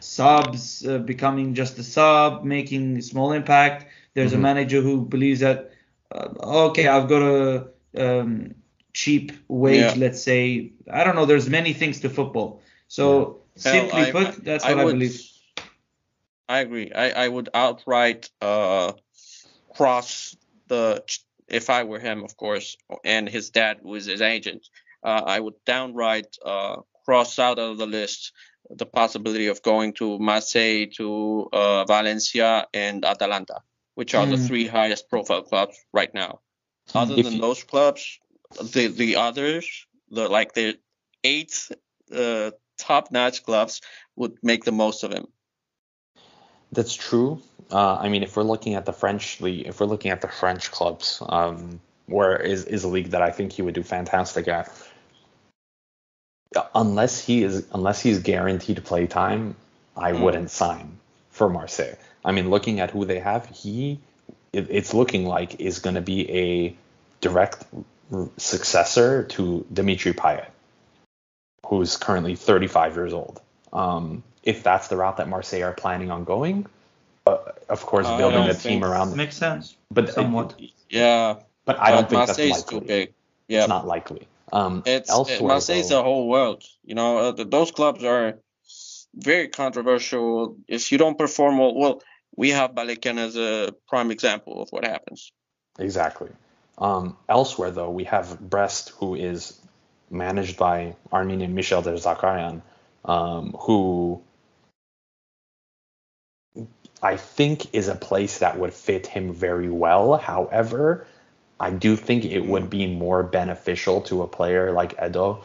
subs uh, becoming just a sub, making small impact. There's mm-hmm. a manager who believes that uh, okay, I've got a um, cheap wage, yeah. let's say. I don't know. There's many things to football. So yeah. simply Hell, put, that's I, what I, would, I, believe. I agree. I, I would outright uh, cross the if I were him, of course, and his dad was his agent, uh, I would downright uh, cross out of the list the possibility of going to Marseille, to uh, Valencia, and Atalanta, which are mm. the three highest profile clubs right now. Other if than you... those clubs, the the others, the like the eighth uh, top-notch clubs would make the most of him. That's true. Uh, I mean, if we're looking at the French league, if we're looking at the French clubs, um, where is is a league that I think he would do fantastic at. Unless he is, unless he's guaranteed play time, I mm. wouldn't sign for Marseille. I mean, looking at who they have, he, it, it's looking like is going to be a direct successor to Dimitri Payet, who's currently 35 years old. Um, if that's the route that Marseille are planning on going, uh, of course, building a team around makes sense. But somewhat, yeah. But I don't think Marseille's that's likely. too big. Yeah, It's not likely. Um, it's elsewhere, Marseille's though- a whole world. You know, uh, those clubs are very controversial. If you don't perform well, well, we have Balekan as a prime example of what happens. Exactly. Um, elsewhere, though, we have Brest, who is managed by Armenian Michel Der Zakarian, um, who I think is a place that would fit him very well. However, I do think it would be more beneficial to a player like Edo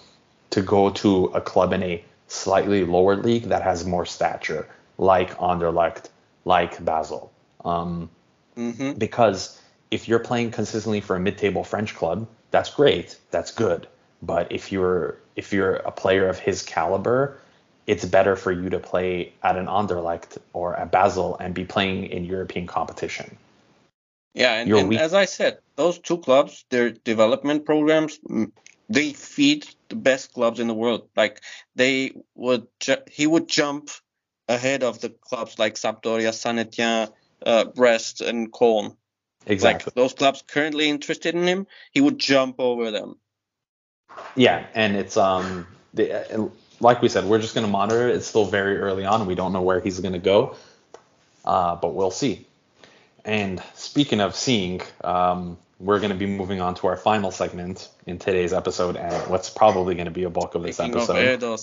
to go to a club in a slightly lower league that has more stature, like Anderlecht, like Basel. Um, hmm because if you're playing consistently for a mid-table French club, that's great, that's good. But if you're if you're a player of his caliber, it's better for you to play at an Anderlecht or at Basel and be playing in European competition. Yeah, and, and as I said, those two clubs, their development programs, mm, they feed the best clubs in the world. Like they would, ju- he would jump ahead of the clubs like Sampdoria, Saint Etienne, uh, Brest, and Cologne. Exactly. Like those clubs currently interested in him, he would jump over them. Yeah, and it's um the, like we said, we're just gonna monitor. it. It's still very early on. We don't know where he's gonna go, uh, but we'll see. And speaking of seeing, um, we're gonna be moving on to our final segment in today's episode, and what's probably gonna be a bulk of this Speaking of episode Edo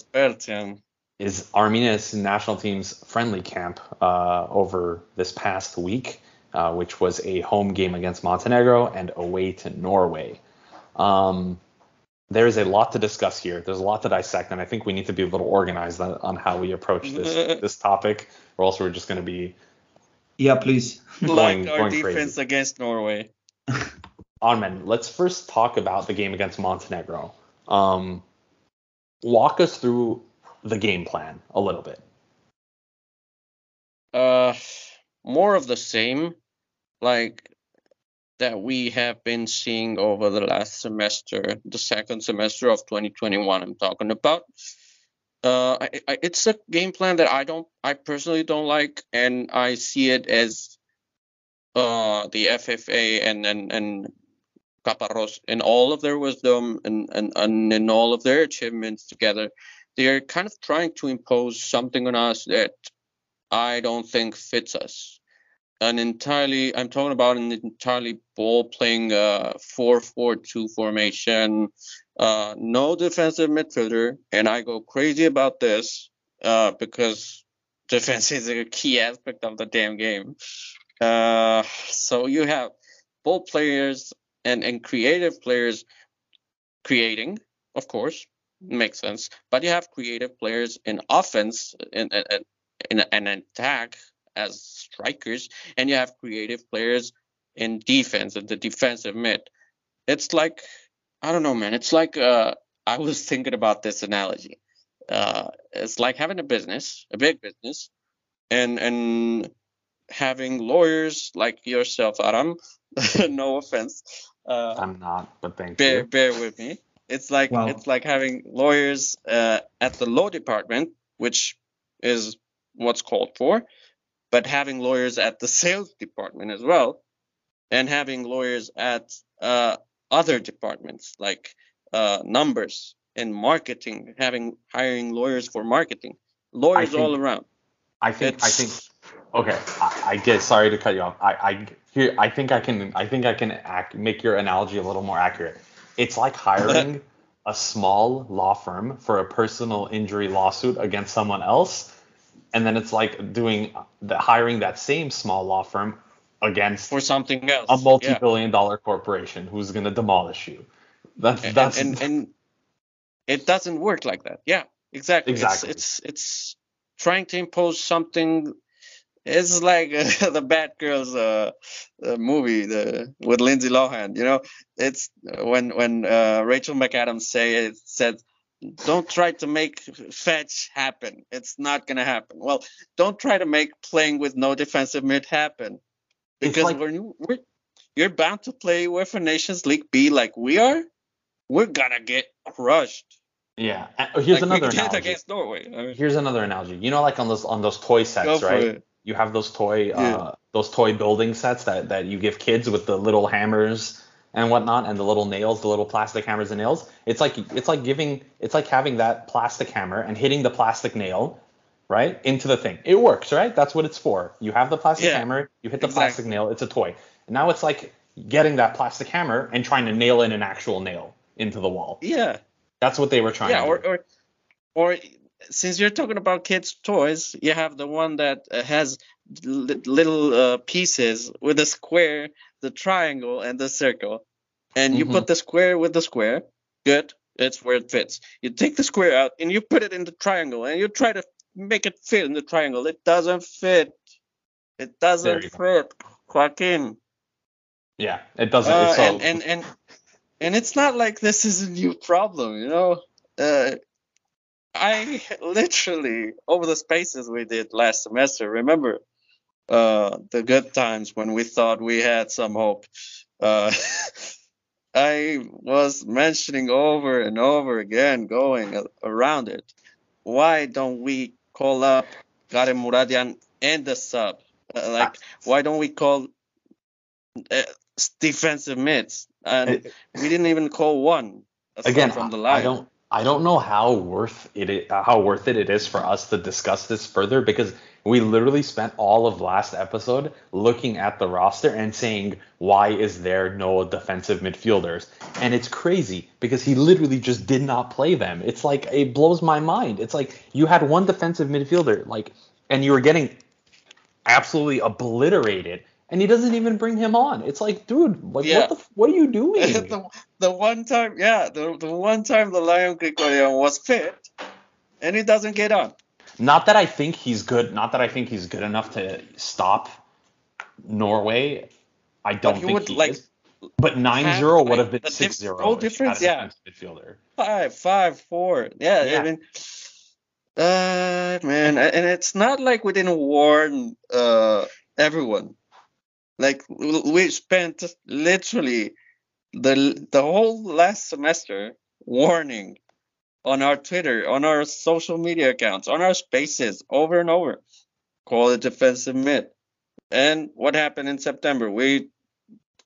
is Armenia's national team's friendly camp uh, over this past week, uh, which was a home game against Montenegro and away to Norway. Um, there is a lot to discuss here. There's a lot to dissect, and I think we need to be a little organized on, on how we approach this this topic, or else we're just going to be Yeah, please. like Going- our defense crazy. against Norway. Armen, let's first talk about the game against Montenegro. Um, walk us through the game plan a little bit. Uh, more of the same, like that we have been seeing over the last semester, the second semester of 2021. I'm talking about. Uh, I, I, it's a game plan that I don't, I personally don't like, and I see it as uh the FFA and and and Caparros in all of their wisdom and and and in all of their achievements together, they are kind of trying to impose something on us that I don't think fits us. An entirely, I'm talking about an entirely ball playing uh, 4-4-2 formation, uh, no defensive midfielder, and I go crazy about this uh, because defense is a key aspect of the damn game. Uh, so you have ball players and, and creative players creating, of course, makes sense, but you have creative players in offense in, in an attack as strikers, and you have creative players in defense at the defensive mid. It's like I don't know, man. It's like uh, I was thinking about this analogy. Uh, it's like having a business, a big business, and and having lawyers like yourself, Aram. no offense. Uh, I'm not, but thank bear you. bear with me. It's like Wow. it's like having lawyers uh, at the law department, which is what's called for, but having lawyers at the sales department as well, and having lawyers at uh, other departments like uh, numbers and marketing, having hiring lawyers for marketing, lawyers think- all around. I think I think okay. I, I get sorry to cut you off. I I here I think I can I think I can act, make your analogy a little more accurate. It's like hiring a small law firm for a personal injury lawsuit against someone else, and then it's like doing the hiring that same small law firm against for something else. a yeah. multi-billion dollar corporation who's going to demolish you. That's and, that's and and it doesn't work like that. Yeah, exactly. Exactly. It's, it's it's trying to impose something. It's like uh, the Bad Girls uh, uh, movie the with Lindsay Lohan. You know, it's when when uh, Rachel McAdams say it said, "Don't try to make fetch happen. It's not gonna happen." Well, don't try to make playing with no defensive mid happen, because like- when you we're, you're bound to play UEFA Nations League B like we are, we're gonna get crushed. Yeah. Uh, Here's like another analogy. against Norway. I mean, Here's another analogy. You know, like on those on those toy sets, right? it. You have those toy Yeah. uh, those toy building sets that that you give kids with the little hammers and whatnot, and the little nails, the little plastic hammers and nails. It's like it's like giving it's like having that plastic hammer and hitting the plastic nail, right, into the thing. It works, right? That's what it's for. You have the plastic Yeah, hammer, you hit the exactly. plastic nail. It's a toy. And now it's like getting that plastic hammer and trying to nail in an actual nail into the wall. yeah, That's what they were trying yeah, to or, do. or or since you're talking about kids' toys, you have the one that uh, has little uh, pieces with a square, the triangle, and the circle, and you Mhm. put the square with the square. Good, it's where it fits. You take the square out and you put it in the triangle, and you try to make it fit in the triangle. It doesn't fit. It doesn't go. fit, Joaquin. yeah, it doesn't. Uh, and, and and and it's not like this is a new problem, you know. Uh, I literally over the spaces we did last semester. Remember uh, the good times when we thought we had some hope. Uh, I was mentioning over and over again, going around it. Why don't we call up Garen Muradian and the sub? Uh, like, why don't we call uh, defensive mids? And we didn't even call one. again, from the I line. don't I don't know how worth it uh, how worth it it is for us to discuss this further because we literally spent all of last episode looking at the roster and saying why is there no defensive midfielders? And it's crazy because he literally just did not play them. It's like it blows my mind. It's like you had one defensive midfielder like and you were getting absolutely obliterated and he doesn't even bring him on it's like dude like Yeah. what the what are you doing the, the one time, yeah, the, the one time the Lion Grigorian was fit, and he doesn't get on. Not that I think he's good. Not that I think he's good enough to stop Norway. I don't he think would, he like, is. But 9-0 would have been the diff- 6-0 goal if you difference, had a yeah. defensive midfielder. Five, five, four. Yeah, Yeah. I mean, uh, man, and it's not like we didn't warn uh everyone. Like we spent literally the the whole last semester warning on our Twitter, on our social media accounts, on our spaces over and over. Call it defensive mid. And what happened in September? We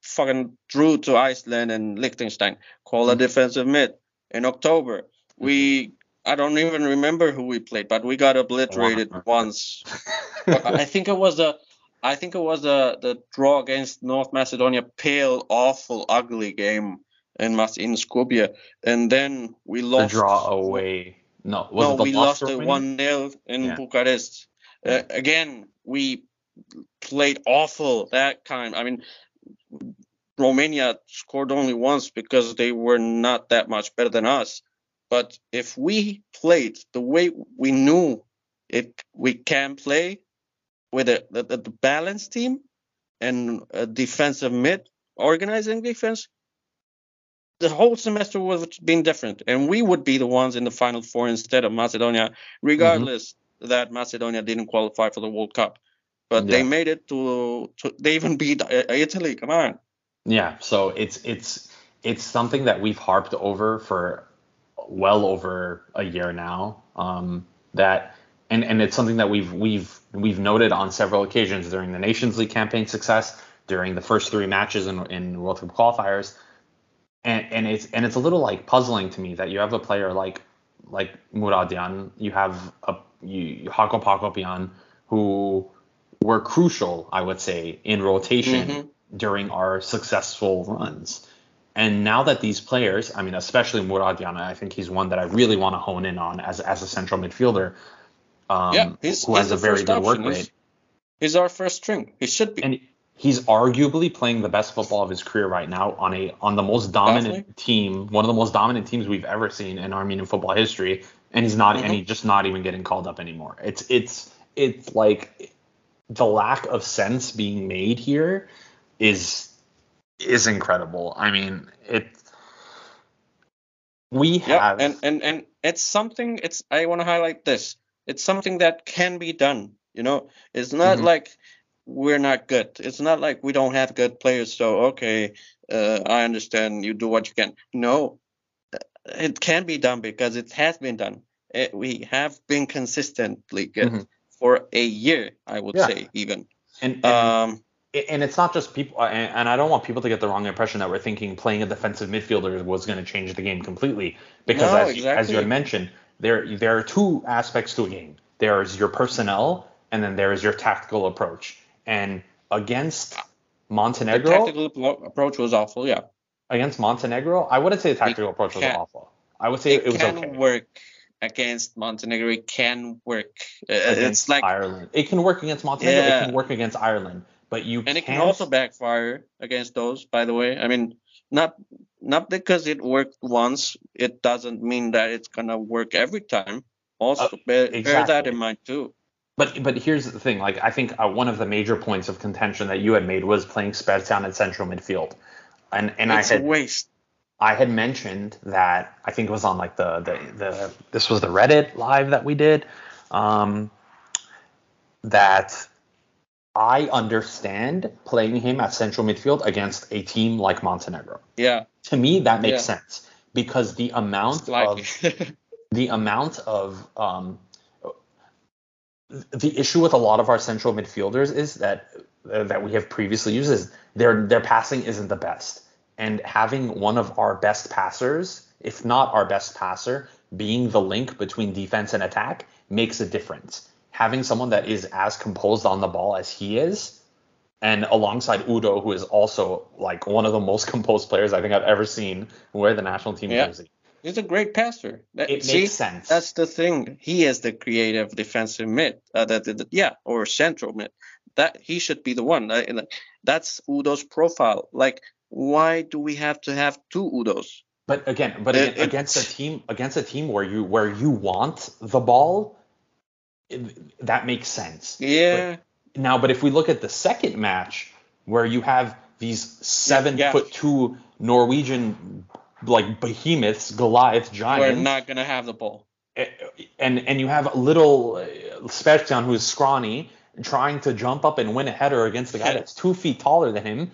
fucking drew to Iceland and Liechtenstein. Call a defensive mid. In October, we I don't even remember who we played, but we got obliterated once. I think it was a I think it was the the draw against North Macedonia, pale, awful, ugly game in Mas in Skopje, and then we lost The draw away. No, no, we lost it one 0 in Yeah. Bucharest. Uh, again, we played awful that time. I mean, Romania scored only once because they were not that much better than us. But if we played the way we knew it, we can play with a the, the, the balanced team and a defensive mid organizing defense. The whole semester would have been different, and we would be the ones in the final four instead of Macedonia, regardless that Macedonia didn't qualify for the World Cup. But they made it to, to they even beat uh, Italy. Come on. Yeah, so it's it's it's something that we've harped over for well over a year now. Um, that and and it's something that we've we've we've noted on several occasions during the Nations League campaign success, during the first three matches in in World Cup qualifiers, and and it's and it's a little like puzzling to me that you have a player like like Muradian, you have a you Hagop Hagopian who were crucial, I would say, in rotation Mhm. during our successful runs. And now that these players, I mean, especially Muradian, I think he's one that I really want to hone in on as as a central midfielder. Um, yeah, he's, who he's has a very good work option. rate. He's, our first string. He should be. and he's arguably playing the best football of his career right now on a on the most dominant Definitely. team, one of the most dominant teams we've ever seen in Armenian football history, and he's not, Mhm. and he's just not even getting called up anymore. It's it's it's like the lack of sense being made here is is incredible. I mean, it. We have Yeah, have and and and it's something. It's I want to highlight this. It's something that can be done. You know, it's not Mhm. like we're not good. It's not like we don't have good players. So okay, uh, I understand. You do what you can. No, uh, it can be done because it has been done. It, we have been consistently good Mhm. for a year. I would Yeah. say even. and, and Um, and it's not just people and, and i don't want people to get the wrong impression that we're thinking playing a defensive midfielder was going to change the game completely because No, as, you, as you had mentioned there there are two aspects to a game there's your personnel and then there is your tactical approach and against Montenegro, the tactical approach was awful. Yeah. against montenegro i wouldn't say the tactical approach was can- awful i would say it, it was can okay work against Montenegro. It can work. Uh, against it's like, ireland it can work against montenegro it can work against ireland but you and it can also backfire against those. By the way, I mean, not not because it worked once, it doesn't mean that it's gonna work every time. Also, bear, bear that Uh, in mind too. But but here's the thing. Like I think uh, one of the major points of contention that you had made was playing Spertsyan at central midfield, and and it's I had a waste. I had mentioned that I think it was on like the the, the this was the Reddit live that we did, um, that I understand playing him at central midfield against a team like Montenegro. Yeah, To me, that makes Yeah. sense because the amount of the amount of um, the issue with a lot of our central midfielders is that uh, that we have previously used is their their passing isn't the best, and having one of our best passers, if not our best passer, being the link between defense and attack makes a difference. Having someone that is as composed on the ball as he is, and alongside Udo, who is also like one of the most composed players I think I've ever seen wear the national team Yeah. jersey. He's a great passer. That- It see, makes sense. That's the thing. He is the creative defensive mid. Uh, that, that- yeah, or central mid. That he should be the one. Uh, that's Udo's profile. Like, why do we have to have two Udos? But again, but It- again, it- against a team against a team where you where you want the ball, that makes sense. Yeah, Now, but if we look at the second match where you have these seven Yeah. foot two Norwegian like behemoths, Goliath giants, we're not gonna have the ball. and and you have a little uh, Spertsyan who's scrawny trying to jump up and win a header against the guy that's two feet taller than him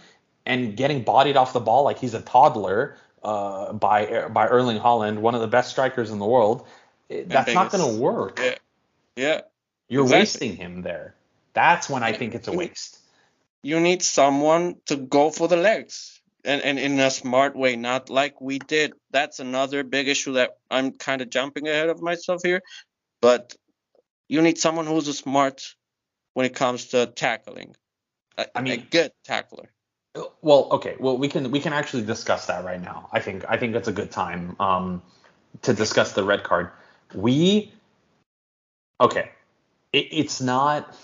and getting bodied off the ball like he's a toddler uh, by by Erling Haaland, one of the best strikers in the world. That's not going to work. Yeah, yeah. You're exactly. wasting him there. That's when I think it's a waste. You need someone to go for the legs. And, and in a smart way, not like we did. That's another big issue that I'm kind of jumping ahead of myself here. But you need someone who's a smart when it comes to tackling. A, I mean- a good tackler. Well, okay. Well, we can we can actually discuss that right now. I think I think that's a good time um, to discuss the red card. We okay. It, it's not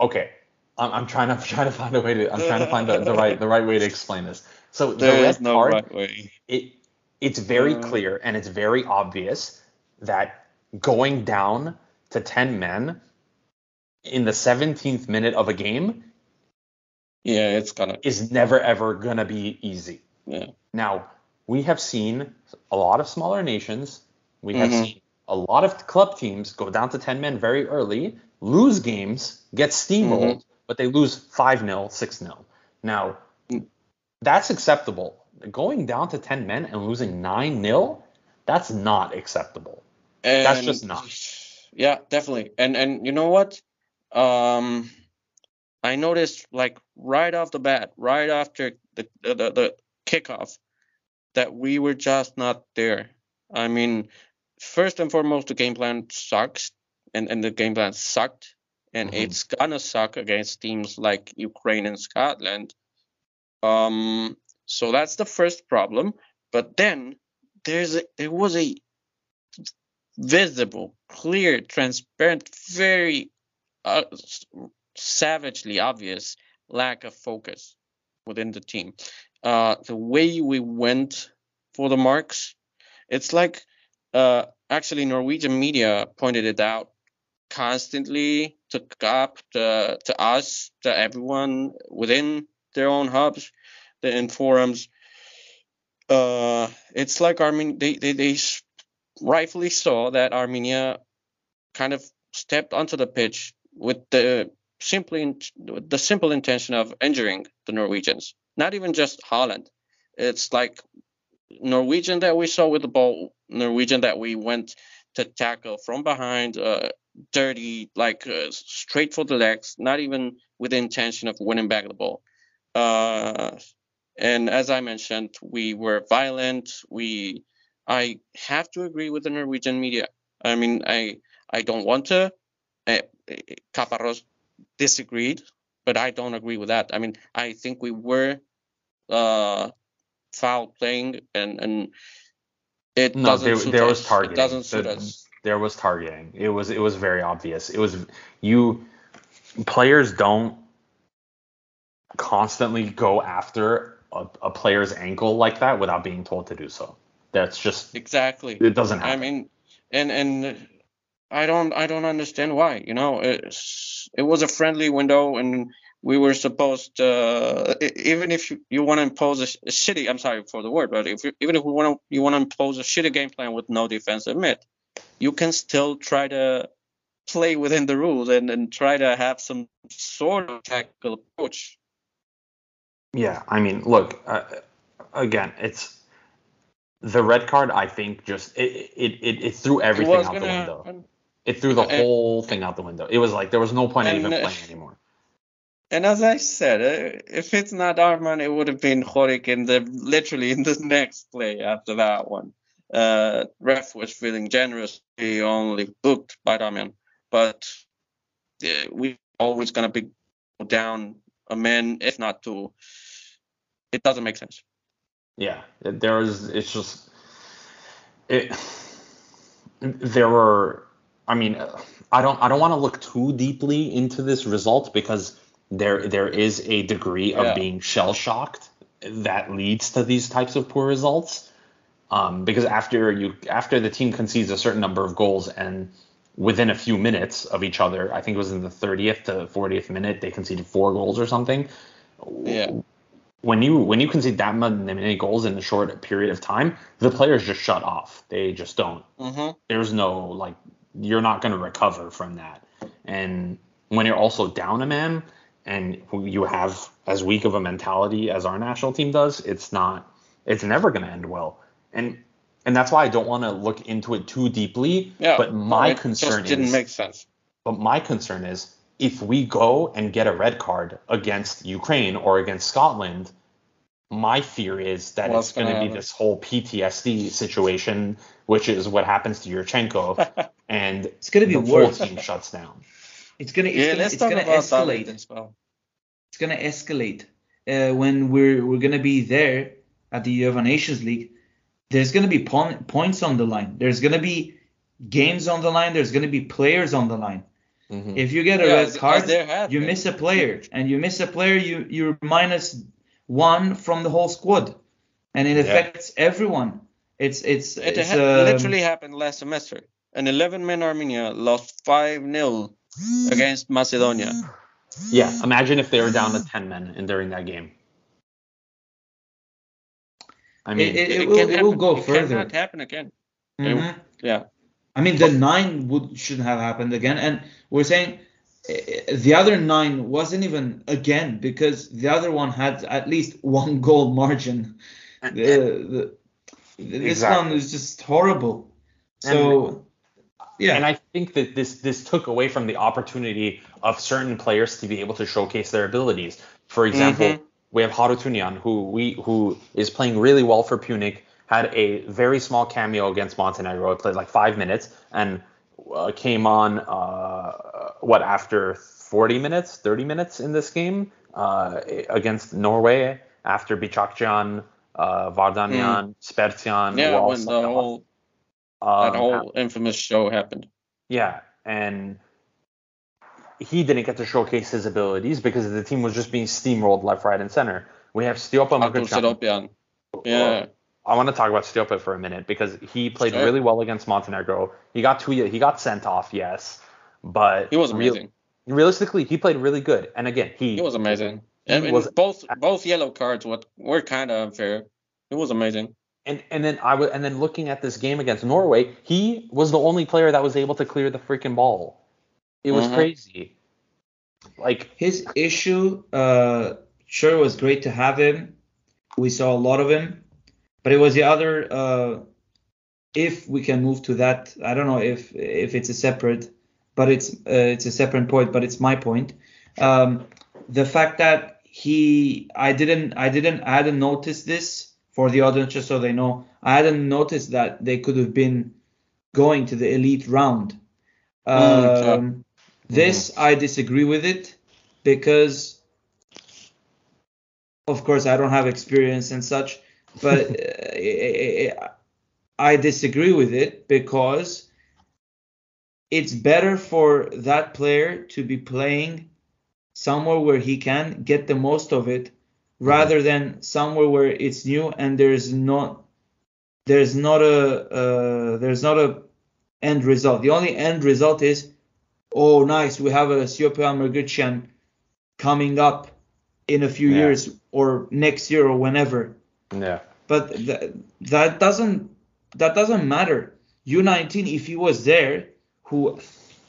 okay. I'm, I'm trying to I'm trying to find a way to I'm trying to find the, the right the right way to explain this. So the There is red no card right way. it it's very Uh. clear and it's very obvious that going down to 10 men in the 17th minute of a game Yeah, it's gonna. is never ever going to be easy. Yeah. Now, we have seen a lot of smaller nations, we have Mhm. seen a lot of club teams go down to 10 men very early, lose games, get steamrolled, Mm-hmm. but they lose 5-0, 6-0. Now, Mm. that's acceptable. Going down to 10 men and losing 9-0, that's not acceptable. That's just not. Yeah, definitely. And and you know what? Um, I noticed like right off the bat, right after the, the, the kickoff, that we were just not there. I mean, first and foremost, the game plan sucks, and and the game plan sucked, and Mhm. it's gonna suck against teams like Ukraine and Scotland. Um, so that's the first problem. But then there's a, there was a visible, clear, transparent, very uh, savagely obvious lack of focus within the team. Uh, the way we went for the marks. It's like uh, actually Norwegian media pointed it out constantly to COP, to, to us, to everyone within their own hubs, the in forums. Uh, it's like Armenia. They, they they rightfully saw that Armenia kind of stepped onto the pitch with the simply the simple intention of injuring the Norwegians. Not even just Haaland. It's like Norwegian that we saw with the ball, Norwegian that we went to tackle from behind, uh, dirty, like uh, straight for the legs, not even with the intention of winning back the ball. Uh, and as I mentioned, we were violent. We, I have to agree with the Norwegian media. I mean, I, I don't want to. Uh, Caparros disagreed, but I don't agree with that. I mean, I think we were uh, foul playing, and and it no, doesn't there, suit there us. was targeting. It doesn't suit The- us. There was targeting. It was it was very obvious. It was you players don't constantly go after a, a player's ankle like that without being told to do so. That's just Exactly. it doesn't happen. I mean, and and I don't I don't understand why. You know, it was a friendly window, and we were supposed to e- even if you, you want to impose a, a shitty I'm sorry for the word, but if you, even if we want to you want to impose a shitty game plan with no defensive mid, you can still try to play within the rules and, and try to have some sort of tactical approach. Yeah, I mean, look, uh, again, it's the red card. I think just it it it, it threw everything was out the window. It threw the And- whole thing out the window. It was like there was no point in even uh, playing anymore. And as I said, uh, if it's not Arman, it would have been Horik in the literally in the next play after that one. Uh, ref was feeling generous. He only booked by Damian, but uh, we always gonna be down a man, if not two. It doesn't make sense. Yeah, there is. It's just it. There were. I mean, I don't. I don't want to look too deeply into this result because there there is a degree of Yeah. being shell shocked that leads to these types of poor results. Um, because after you after the team concedes a certain number of goals and within a few minutes of each other, I think it was in the 30th to 40th minute, they conceded four goals or something. Yeah. When you when you concede that many goals in a short period of time, the players just shut off. They just don't. hmm There's no like you're not going to recover from that. And when you're also down a man and you have as weak of a mentality as our national team does, it's not it's never going to end well. And and that's why I don't want to look into it too deeply. Yeah. But my it concern just didn't is make sense. but my concern is if we go and get a red card against Ukraine or against Scotland, my fear is that What's it's going to be this whole PTSD situation, which is what happens to Yurchenko, and It's gonna be the worse. whole team shuts down. It's gonna it's yeah, gonna, it's gonna escalate. as well. It's gonna escalate uh, when we're we're gonna be there at the UEFA Nations League. There's gonna be pon- points on the line. There's gonna be games on the line. There's gonna be players on the line. Mhm. If you get a Yeah, red card, as there have you been. miss a player, and you miss a player, you you're minus one from the whole squad, and it Yeah. affects everyone. It's it's It it's ha- um, literally happened last semester. An 11-man Armenia lost 5-0 against Macedonia. Yeah, imagine if they were down to 10 men and during that game. I mean, It- it- It, will- can it will go it further. cannot happen again. mhm. Yeah. I mean, the nine would shouldn't have happened again, and we're saying uh, the other nine wasn't even again because the other one had at least one goal margin. The, the, this Exactly. one is just horrible. So, yeah, And I think that this this took away from the opportunity of certain players to be able to showcase their abilities. For example, Mhm. we have Harutunian, who we who is playing really well for Pyunik, had a very small cameo against Montenegro, played like five minutes, and uh, came on uh, what after 40 minutes, 30 minutes in this game uh, against Norway after Bichakjian, uh, Vardanian, Spertsyan. Yeah, when the whole Um, that whole infamous show happened. Yeah, and he didn't get to showcase his abilities because the team was just being steamrolled left, right, and center. We have Stiopa Yeah. I want to talk about Stiopa for a minute because he played Sure. really well against Montenegro. He got two, he got sent off, yes, but He was real- amazing. realistically, he played really good. And again, he, He was amazing. He I mean, was- both both yellow cards what were kind of unfair. It was amazing. And and then I was and then looking at this game against Norway, he was the only player that was able to clear the freaking ball. It was Mhm. crazy. Like His issue, uh, sure, it was great to have him. We saw a lot of him, but it was the other. Uh, if we can move to that, I don't know if if it's a separate, but it's uh, it's a separate point. But it's my point. Um, the fact that he, I didn't, I didn't, I hadn't noticed this for the audience, just so they know. I hadn't noticed that they could have been going to the elite round. Mm. Um, this I disagree with it because, of course, I don't have experience and such, but uh, I disagree with it because it's better for that player to be playing somewhere where he can get the most of it rather than somewhere where it's new and there's not there's not a uh, there's not a end result. The only end result is oh nice we have a Stiopa Mkrtchyan coming up in a few Yeah. years or next year or whenever. yeah. But th- that doesn't that doesn't matter. U19 if he was there who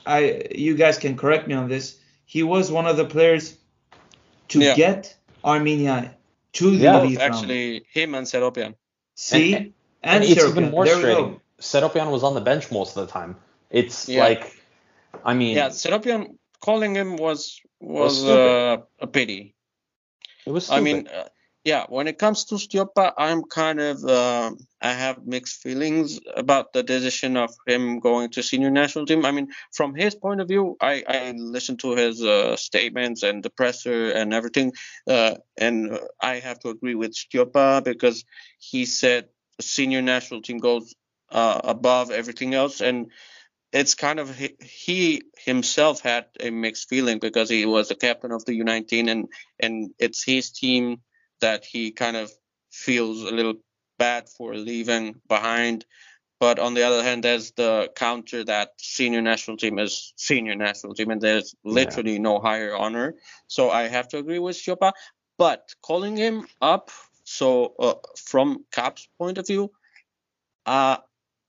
I you guys can correct me on this he was one of the players to Yeah. get Armenia to the Yeah, elite round. Actually, him and Seropian. See, And- and, And it's Serbia. even more there we frustrating. go. Was on the bench most of the time. It's Yeah. like, I mean, Yeah, Seropian calling him was was stupid. uh, a pity. it was. I Stupid. mean, uh, yeah, when it comes to Stiopa, I'm kind of um I have mixed feelings about the decision of him going to senior national team. I mean, from his point of view, I I listened to his uh, statements and the presser and everything, uh, and I have to agree with Stiopa because he said senior national team goes uh, above everything else, and it's kind of he himself had a mixed feeling because he was the captain of the U19 and and it's his team that he kind of feels a little bad for leaving behind. But on the other hand, there's the counter that senior national team is senior national team, and there's literally no higher honor. So I have to agree with Stiopa. But calling him up, so uh, from Cap's point of view, uh,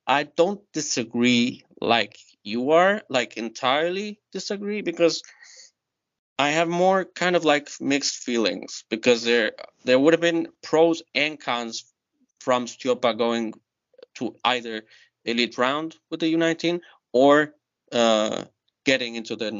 I don't disagree like you are, like entirely disagree because I have more kind of like mixed feelings because there there would have been pros and cons from Stiopa going to either elite round with the U19 or uh, getting into the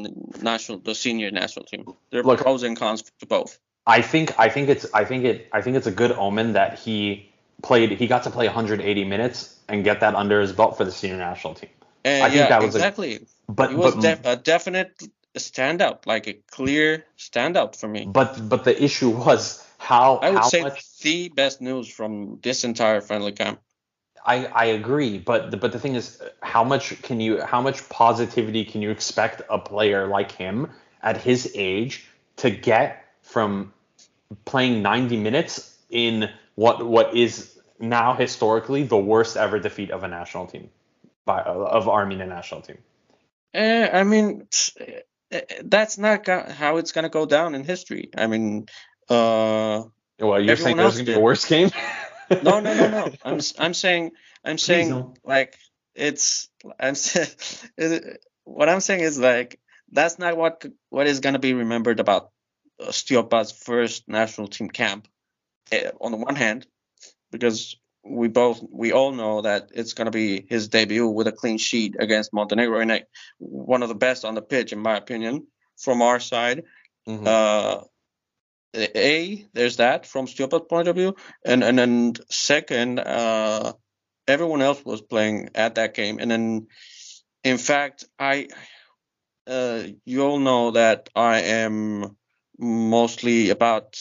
national the senior national team. There are Look- pros and cons to both. I think I think it's I think it I think it's a good omen that he played he got to play 180 minutes and get that under his belt for the senior national team. And I think yeah, that was a- exactly. But he was but, def- a definite standout, like a clear standout for me. but but the issue was how I would how say much the best news from this entire friendly camp. I, I agree, but the, but the thing is, how much can you how much positivity can you expect a player like him at his age to get from playing 90 minutes in what what is now historically the worst ever defeat of a national team by of Armenian national team. Eh, I mean, that's not how it's gonna go down in history. I mean, uh, Well, you're Everyone saying there's else gonna be a did. worse game? no, no, no, no. I'm s- I'm saying I'm saying don't. like it's I'm sa- what I'm saying is like that's not what what is gonna be remembered about uh, Stiopa's first national team camp. eh, on the one hand, because we both we all know that it's gonna be his debut with a clean sheet against Montenegro and like, one of the best on the pitch in my opinion from our side. Mhm. Uh, a there's that from Stiopa's point of view, and and then second, uh, everyone else was playing at that game, and then in fact, I, uh, you all know that I am mostly about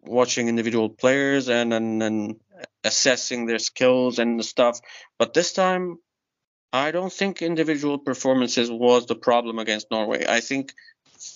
watching individual players and and, and assessing their skills and the stuff, but this time. I don't think individual performances was the problem against Norway. I think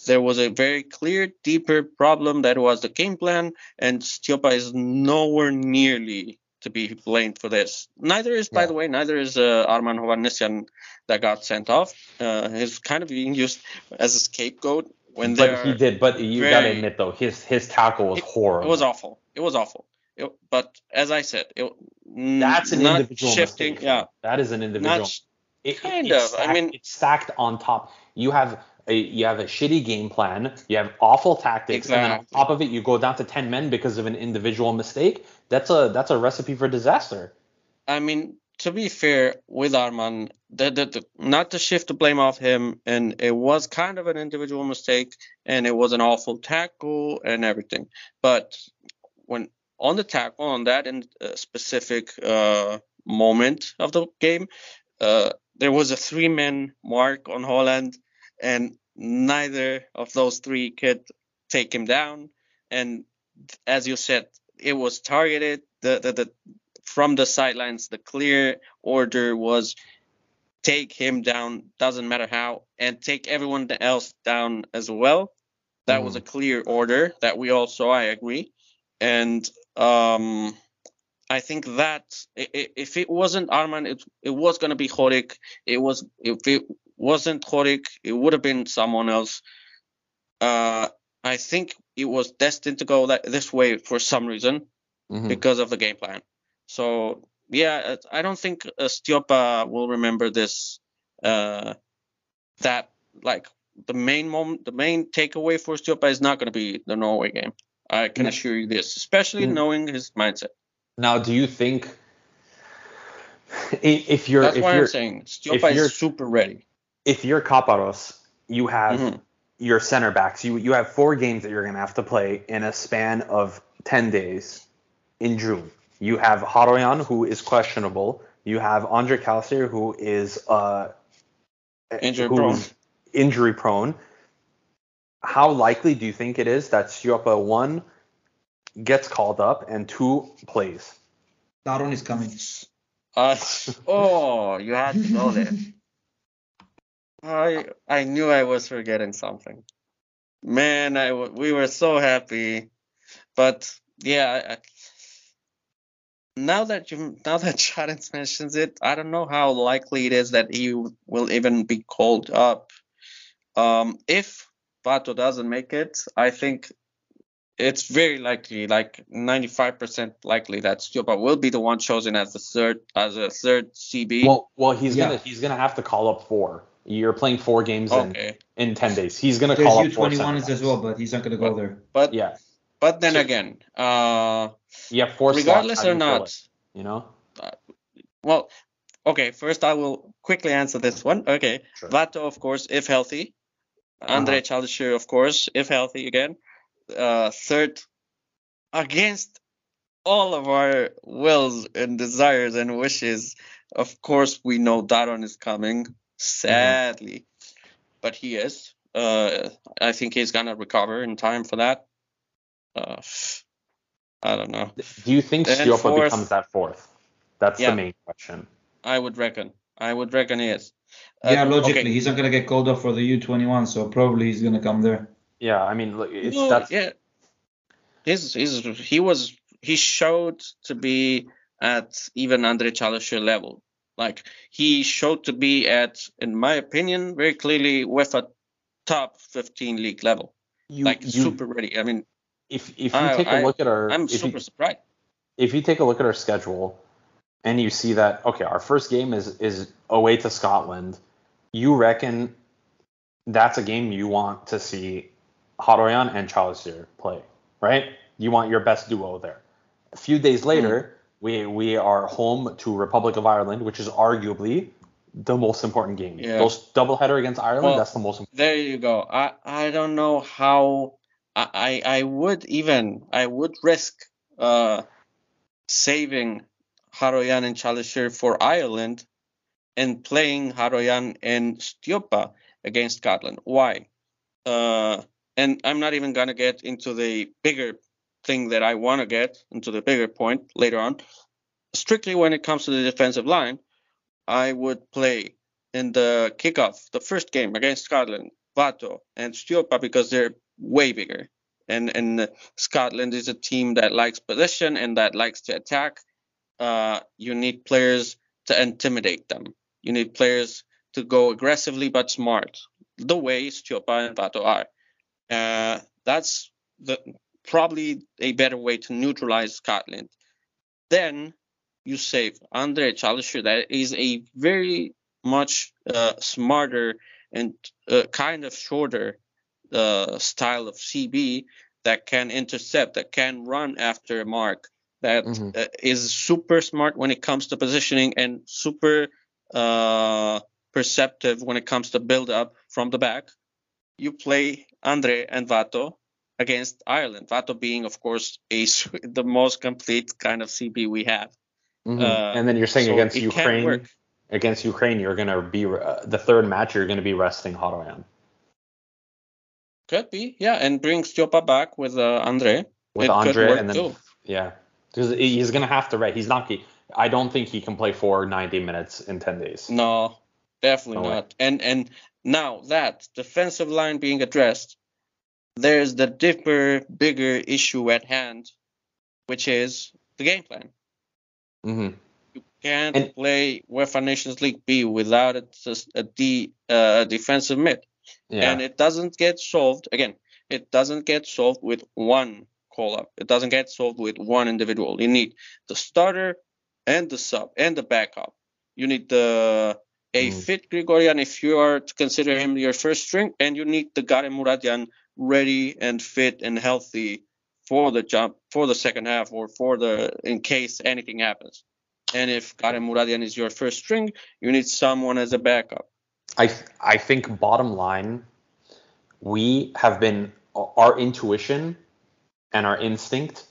there was a very clear, deeper problem that was the game plan, and Stiopa is nowhere nearly to be blamed for this. Neither is, by Yeah. the way, neither is uh, Arman Hovhannisyan that got sent off. Uh, he's kind of being used as a scapegoat when But he did. But you gotta admit though, his his tackle was It- horrible. It was awful. It was awful. It, but as I said, it, That's an not individual shifting. mistake. Yeah, that is an individual. not It- kind of. I mean- it's stacked on top. You have a you have a shitty game plan. You have awful tactics, and then on top of it, you go down to ten men because of an individual mistake. That's a that's a recipe for disaster. I mean, to be fair with Arman, the, the, the, not to shift the blame off him, and it was kind of an individual mistake, and it was an awful tackle and everything. But when on the tackle, on that in, uh, specific uh, moment of the game, uh, there was a three-man mark on Haaland, and neither of those three could take him down. And as you said, it was targeted. The the, the from the sidelines, the clear order was take him down, doesn't matter how, and take everyone else down as well. That was a clear order that we all saw. I agree, and um, I think that if it wasn't Arman, it it was gonna be Horik. It was if it wasn't Horik, it would have been someone else. Uh, I think it was destined to go that this way for some reason Mhm. because of the game plan. So yeah, I don't think uh, Stiopa will remember this. Uh, that like the main moment, the main takeaway for Stiopa is not going to be the Norway game. I can assure you this, especially Mm. knowing his mindset. Now, do you think if you're That's if why you're I'm saying Stiopa you're- is super ready. if you're Caparrós, you have Mhm. your center backs. You you have four games that you're gonna have to play in a span of ten days in June. You have Haroyan, who is questionable. You have Andre Calisir, who is uh Injury who's prone. Injury prone. How likely do you think it is that Stiopa one gets called up and two plays? Daron is coming. Uh, oh, you had to go there. I I knew I was forgetting something. Man, I w- we were so happy, but yeah. I, I- now that you now that Charents mentions it, I don't know how likely it is that he will even be called up. Um, if Vato doesn't make it, I think it's very likely, like 95% likely that Stiopa will be the one chosen as the third as a third CB. Well, well, he's Yeah. gonna he's gonna have to call up four. You're playing four games in, okay, in ten days. He's gonna There's call up four. U21s as well, but he's not gonna go there. but Yeah, but then So- again, uh, you have four. regardless How do or not, it, you know. well, okay. First, I will quickly answer this one. Okay, Sure. Vato, of course, if healthy. Andre Calisir, of course, if healthy again. Uh, third, against all of our wills and desires and wishes, of course, we know Daron is coming. Sadly, but he is. Uh, I think he's gonna recover in time for that. Uh, I don't know. Do you think And Stiopa becomes that fourth? That's Yeah. the main question. I would reckon. I would reckon he is. Uh, yeah, logically, okay. he's not gonna get called up for the U21, so probably he's gonna come there. Yeah, I mean, look, it's Well, that's yeah. He's, he's, he was he showed to be at even Andre Calisir level. Like he showed to be at, in my opinion, very clearly with a top 15 league level. you, like you- super ready. I mean, If if you I- take a I- look at our I'm super you, surprised. if you take a look at our schedule and you see that okay, our first game is is away to Scotland, you reckon that's a game you want to see Haroyan and Calisir play, right? You want your best duo there. A few days Hmm. later, we we are home to Republic of Ireland, which is arguably the most important game. Yeah. Those doubleheader against Ireland, Well, that's the most important. There you go. I I don't know how I I I would even I would risk uh saving Haroyan and Calisir for Ireland and playing Haroyan and Stiopa against Scotland. Why? Uh, and I'm not even gonna get into the bigger thing that I want to get into the bigger point later on. Strictly when it comes to the defensive line, I would play in the kickoff, the first game against Scotland, Vato and Stiopa because they're way bigger. And and Scotland is a team that likes possession and that likes to attack. Uh, you need players to intimidate them. You need players to go aggressively but smart, the way Stiopa and Vato are. Uh, that's the probably a better way to neutralize Scotland. Then you save Andre Calisir. That is a very much uh, smarter and uh, kind of shorter uh, style of CB that can intercept, that can run after a mark, that Mhm. uh, is super smart when it comes to positioning and super uh, perceptive when it comes to build up from the back. You play Andre and Vato against Ireland. Vato being, of course, a the most complete kind of CB we have. Mhm. Uh, and then you're saying so against Ukraine, against Ukraine, you're gonna be uh, the third match. You're gonna be resting Haroyan Could be, yeah, and bring Stiopa back with uh, Andre. with It Andre, and then too. yeah, because he's gonna have to. Right, he's not. I don't think he can play for 90 minutes in 10 days. No, definitely No way. not. And and now that defensive line being addressed, there's the deeper, bigger issue at hand, which is the game plan. hmm You can't And- play UEFA Nations League B without a, a D uh, defensive mid, Yeah. and it doesn't get solved. Again, it doesn't get solved with one call up. It doesn't get solved with one individual. You need the starter and the sub and the backup. You need the a Mm. fit Grigorian if you are to consider him your first string, and you need the Gare Muradian ready and fit and healthy for the jump for the second half or for the in case anything happens. And if Gare Muradian is your first string, you need someone as a backup. I I think bottom line, we have been our intuition and our instinct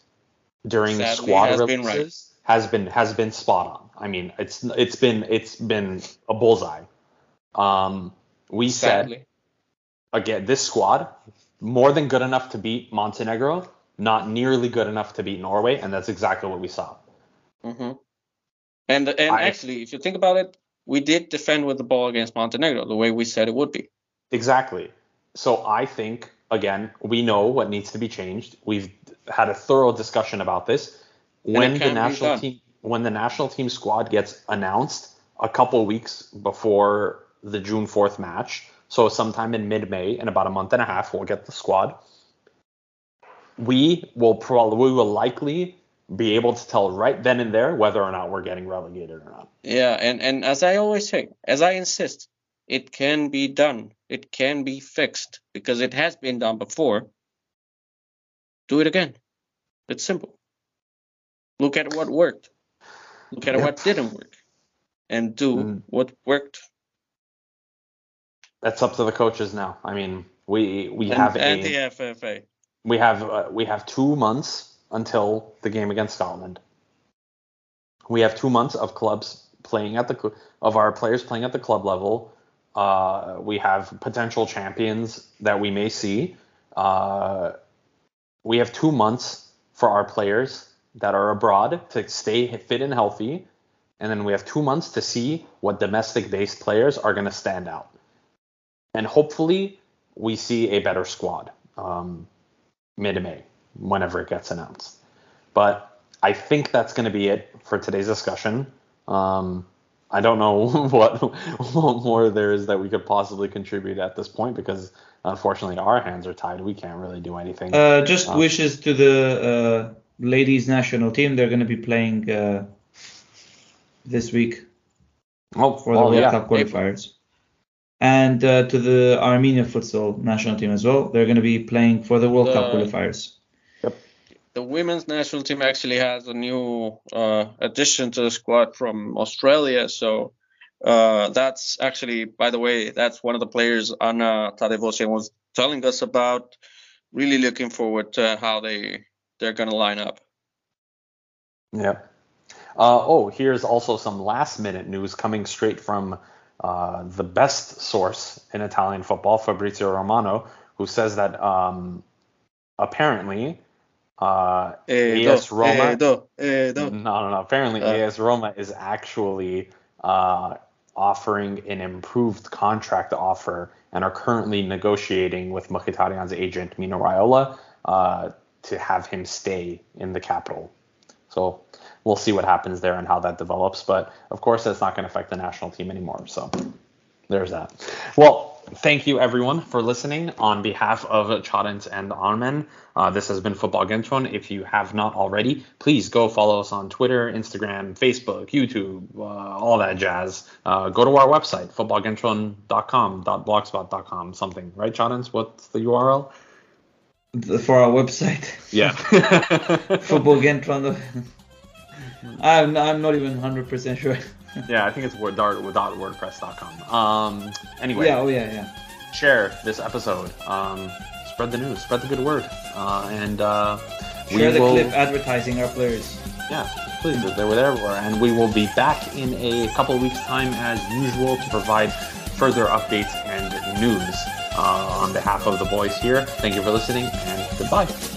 during Sadly, squad has releases been right. has been has been spot on. I mean, it's it's been it's been a bullseye. Um, we said again, this squad more than good enough to beat Montenegro, not nearly good enough to beat Norway, and that's exactly what we saw. hmm And and I- actually, if you think about it, we did defend with the ball against Montenegro the way we said it would be. Exactly. So I think again, we know what needs to be changed. We've had a thorough discussion about this. When the national team when the national team squad gets announced a couple weeks before the June 4th match, so sometime in mid-May in about a month and a half we'll get the squad. We will probably we will likely be able to tell right then and there whether or not we're getting relegated or not. Yeah, and and as I always say, as I insist, it can be done. It can be fixed because it has been done before. Do it again. It's simple. Look at what worked. Look at Yep. what didn't work. And do Mm. what worked. That's up to the coaches now. I mean, we we And, have and a the FFA. we have uh, we have two months until the game against Scotland. We have two months of clubs playing at the of our players playing at the club level. Uh, we have potential champions that we may see. Uh, we have two months for our players that are abroad to stay fit and healthy, and then we have two months to see what domestic-based players are going to stand out, and hopefully we see a better squad. Um, mid May, whenever it gets announced. But I think that's going to be it for today's discussion. Um, I don't know what, what more there is that we could possibly contribute at this point because unfortunately our hands are tied. We can't really do anything. Uh, just Uh, wishes to the uh, ladies national team. They're going to be playing uh, this week oh, for the well, World yeah. Cup qualifiers. And uh, to the Armenia futsal national team as well. They're going to be playing for the World Cup qualifiers. The women's national team actually has a new uh, addition to the squad from Australia. So uh, that's actually, by the way, that's one of the players Anna Tadevosian was telling us about. Really looking forward to how they they're gonna line up. Yeah. Uh, oh, here's also some last minute news coming straight from uh, the best source in Italian football, Fabrizio Romano, who says that um, apparently uh, AS Roma. Edo, No, no, no. Apparently, Uh, AS Roma is actually uh, offering an improved contract offer and are currently negotiating with Mkhitaryan's agent, Mino Raiola, uh, to have him stay in the capital. So we'll see what happens there and how that develops. But of course, that's not going to affect the national team anymore. So there's that. Well, thank you everyone for listening on behalf of Charents and Armen. Uh, this has been Football Kentron. If you have not already, please go follow us on Twitter, Instagram, Facebook, YouTube, uh, all that jazz. Uh, go to our website, footballkentron.com, .blogspot.com, something, right, Charents? What's the URL? For our website. Yeah. Football Kentron. I'm, I'm not even 100% sure. Yeah, I think it's word, dart, .wordpress.com. Um, anyway. Yeah, oh yeah, yeah. Share this episode. Um, spread the news, spread the good word, uh, and uh, share the will, clip advertising our players. Yeah, please. They were there everywhere, and we will be back in a couple of weeks' time as usual to provide further updates and news uh, on behalf of the boys here. Thank you for listening, and goodbye.